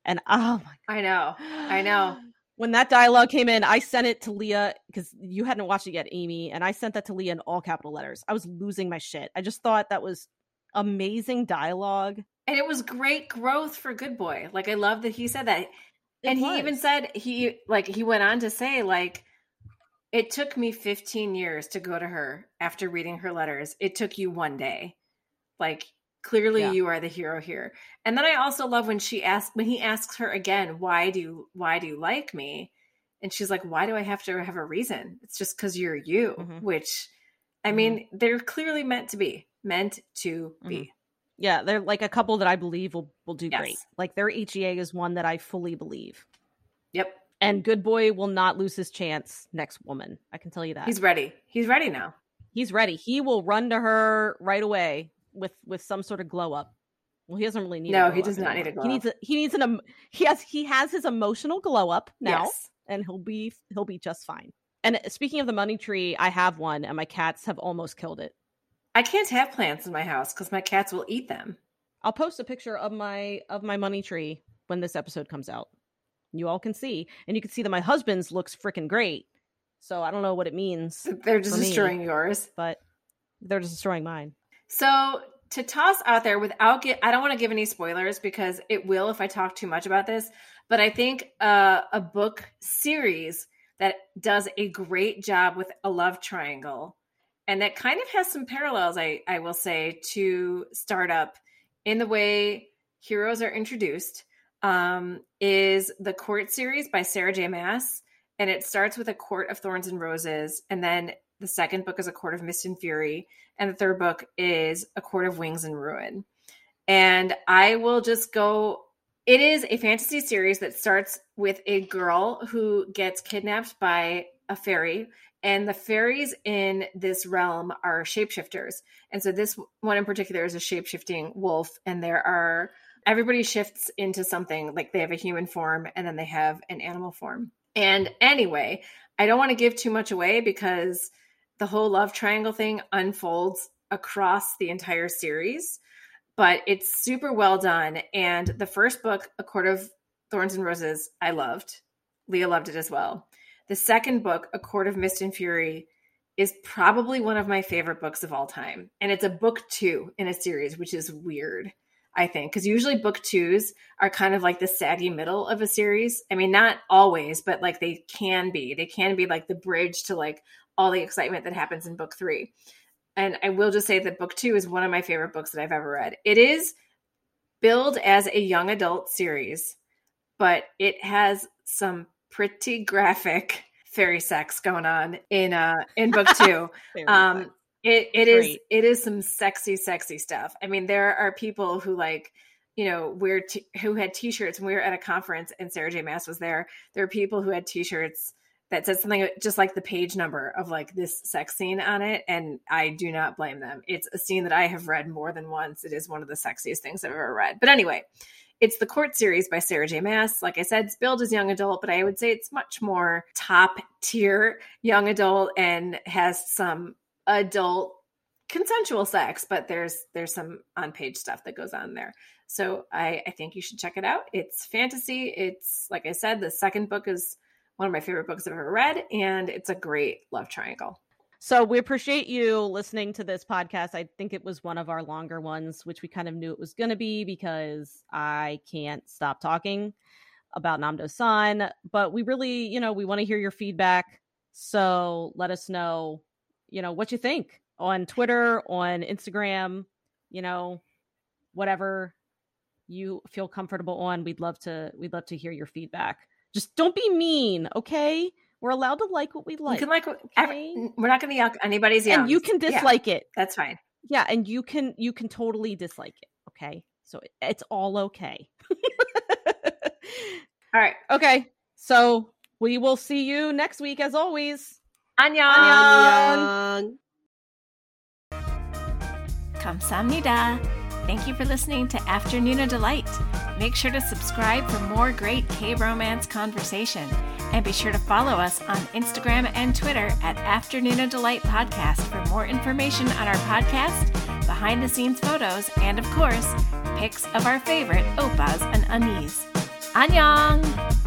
S3: And oh my
S2: God. I know. I know.
S3: When that dialogue came in, I sent it to Leah because you hadn't watched it yet, Amy. And I sent that to Leah in all capital letters. I was losing my shit. I just thought that was amazing dialogue.
S2: And it was great growth for Good Boy. Like I love that he said that. It and was. he even said he like he went on to say like it took me 15 years to go to her after reading her letters. It took you one day. Like clearly yeah. you are the hero here. And then I also love when she asks when he asks her again, why do you why do you like me? And she's like, why do I have to have a reason? It's just cuz you're you, mm-hmm. which I mm-hmm. mean, they're clearly meant to be meant to be. Mm-hmm.
S3: Yeah, they're like a couple that I believe will will do yes. great. Like their HEA is one that I fully believe.
S2: Yep.
S3: And Good Boy will not lose his chance next woman. I can tell you that.
S2: He's ready. He's ready now.
S3: He's ready. He will run to her right away with with some sort of glow up. Well, he doesn't really need.
S2: No, he does not need a glow.
S3: He needs. A, he needs an. he has. He has his emotional glow up now, yes. and he'll be. He'll be just fine. And uh, speaking of the money tree, I have one, and my cats have almost killed it.
S2: I can't have plants in my house because my cats will eat them.
S3: I'll post a picture of my of my money tree when this episode comes out. You all can see, and you can see that my husband's looks freaking great. So I don't know what it means.
S2: They're just destroying me, yours,
S3: but they're just destroying mine.
S2: So to toss out there without get, I don't want to give any spoilers because it will if I talk too much about this. But I think uh, a book series that does a great job with a love triangle and that kind of has some parallels I, I will say to startup in the way heroes are introduced um, is the court series by sarah j. Maas, and it starts with a court of thorns and roses and then the second book is a court of mist and fury and the third book is a court of wings and ruin. And i will just go it is a fantasy series that starts with a girl who gets kidnapped by a fairy and the fairies in this realm are shapeshifters. And so this one in particular is a shapeshifting wolf and there are everybody shifts into something like they have a human form and then they have an animal form. And anyway i don't want to give too much away because the whole love triangle thing unfolds across the entire series but it's super well done. And the first book a court of thorns and roses i loved. Leah loved it as well. The second book, A Court of Mist and Fury, is probably one of my favorite books of all time. And it's a book two in a series, which is weird, I think, because usually book twos are kind of like the saggy middle of a series. I mean, not always, but like they can be. They can be like the bridge to like all the excitement that happens in book three. And I will just say that book two is one of my favorite books that I've ever read. It is billed as a young adult series, but it has some pretty graphic fairy sex going on in uh in book two. um it it is it is some sexy sexy stuff. I mean there are people who like you know wear t- who had t-shirts and we were at a conference and Sarah J Maas was there. There are people who had t-shirts that said something just like the page number of like this sex scene on it and i do not blame them it's a scene that i have read more than once it is one of the sexiest things i've ever read but anyway it's the Court series by Sarah J. Maas. Like I said, it's billed as young adult, but I would say it's much more top tier young adult and has some adult consensual sex, but there's there's some on page stuff that goes on there. So I, I think you should check it out. It's fantasy. It's like I said, the second book is one of my favorite books I've ever read, and it's a great love triangle.
S3: So we appreciate you listening to this podcast. I think it was one of our longer ones, which we kind of knew it was going to be because I can't stop talking about Namdo San. But we really, you know, we want to hear your feedback. So let us know, you know, what you think on Twitter, on Instagram, you know, whatever you feel comfortable on. We'd love to we'd love to hear your feedback. Just don't be mean, okay? We're allowed to like what we like.
S2: You can like okay? we're not going to yuck anybody's yums.
S3: And you can dislike
S2: yeah,
S3: it.
S2: That's fine.
S3: Yeah, and you can you can totally dislike it. Okay, so it's all okay.
S2: all right.
S3: Okay. So we will see you next week as always.
S2: Annyeong.
S4: Annyeong. Kamsamnida. Thank you for listening to Afternoon of Delight. Make sure to subscribe for more great K romance conversation. And be sure to follow us on Instagram and Twitter at Afternoon of Delight Podcast for more information on our podcast, behind the scenes photos, and of course, pics of our favorite oppas and unnies. Annyeong!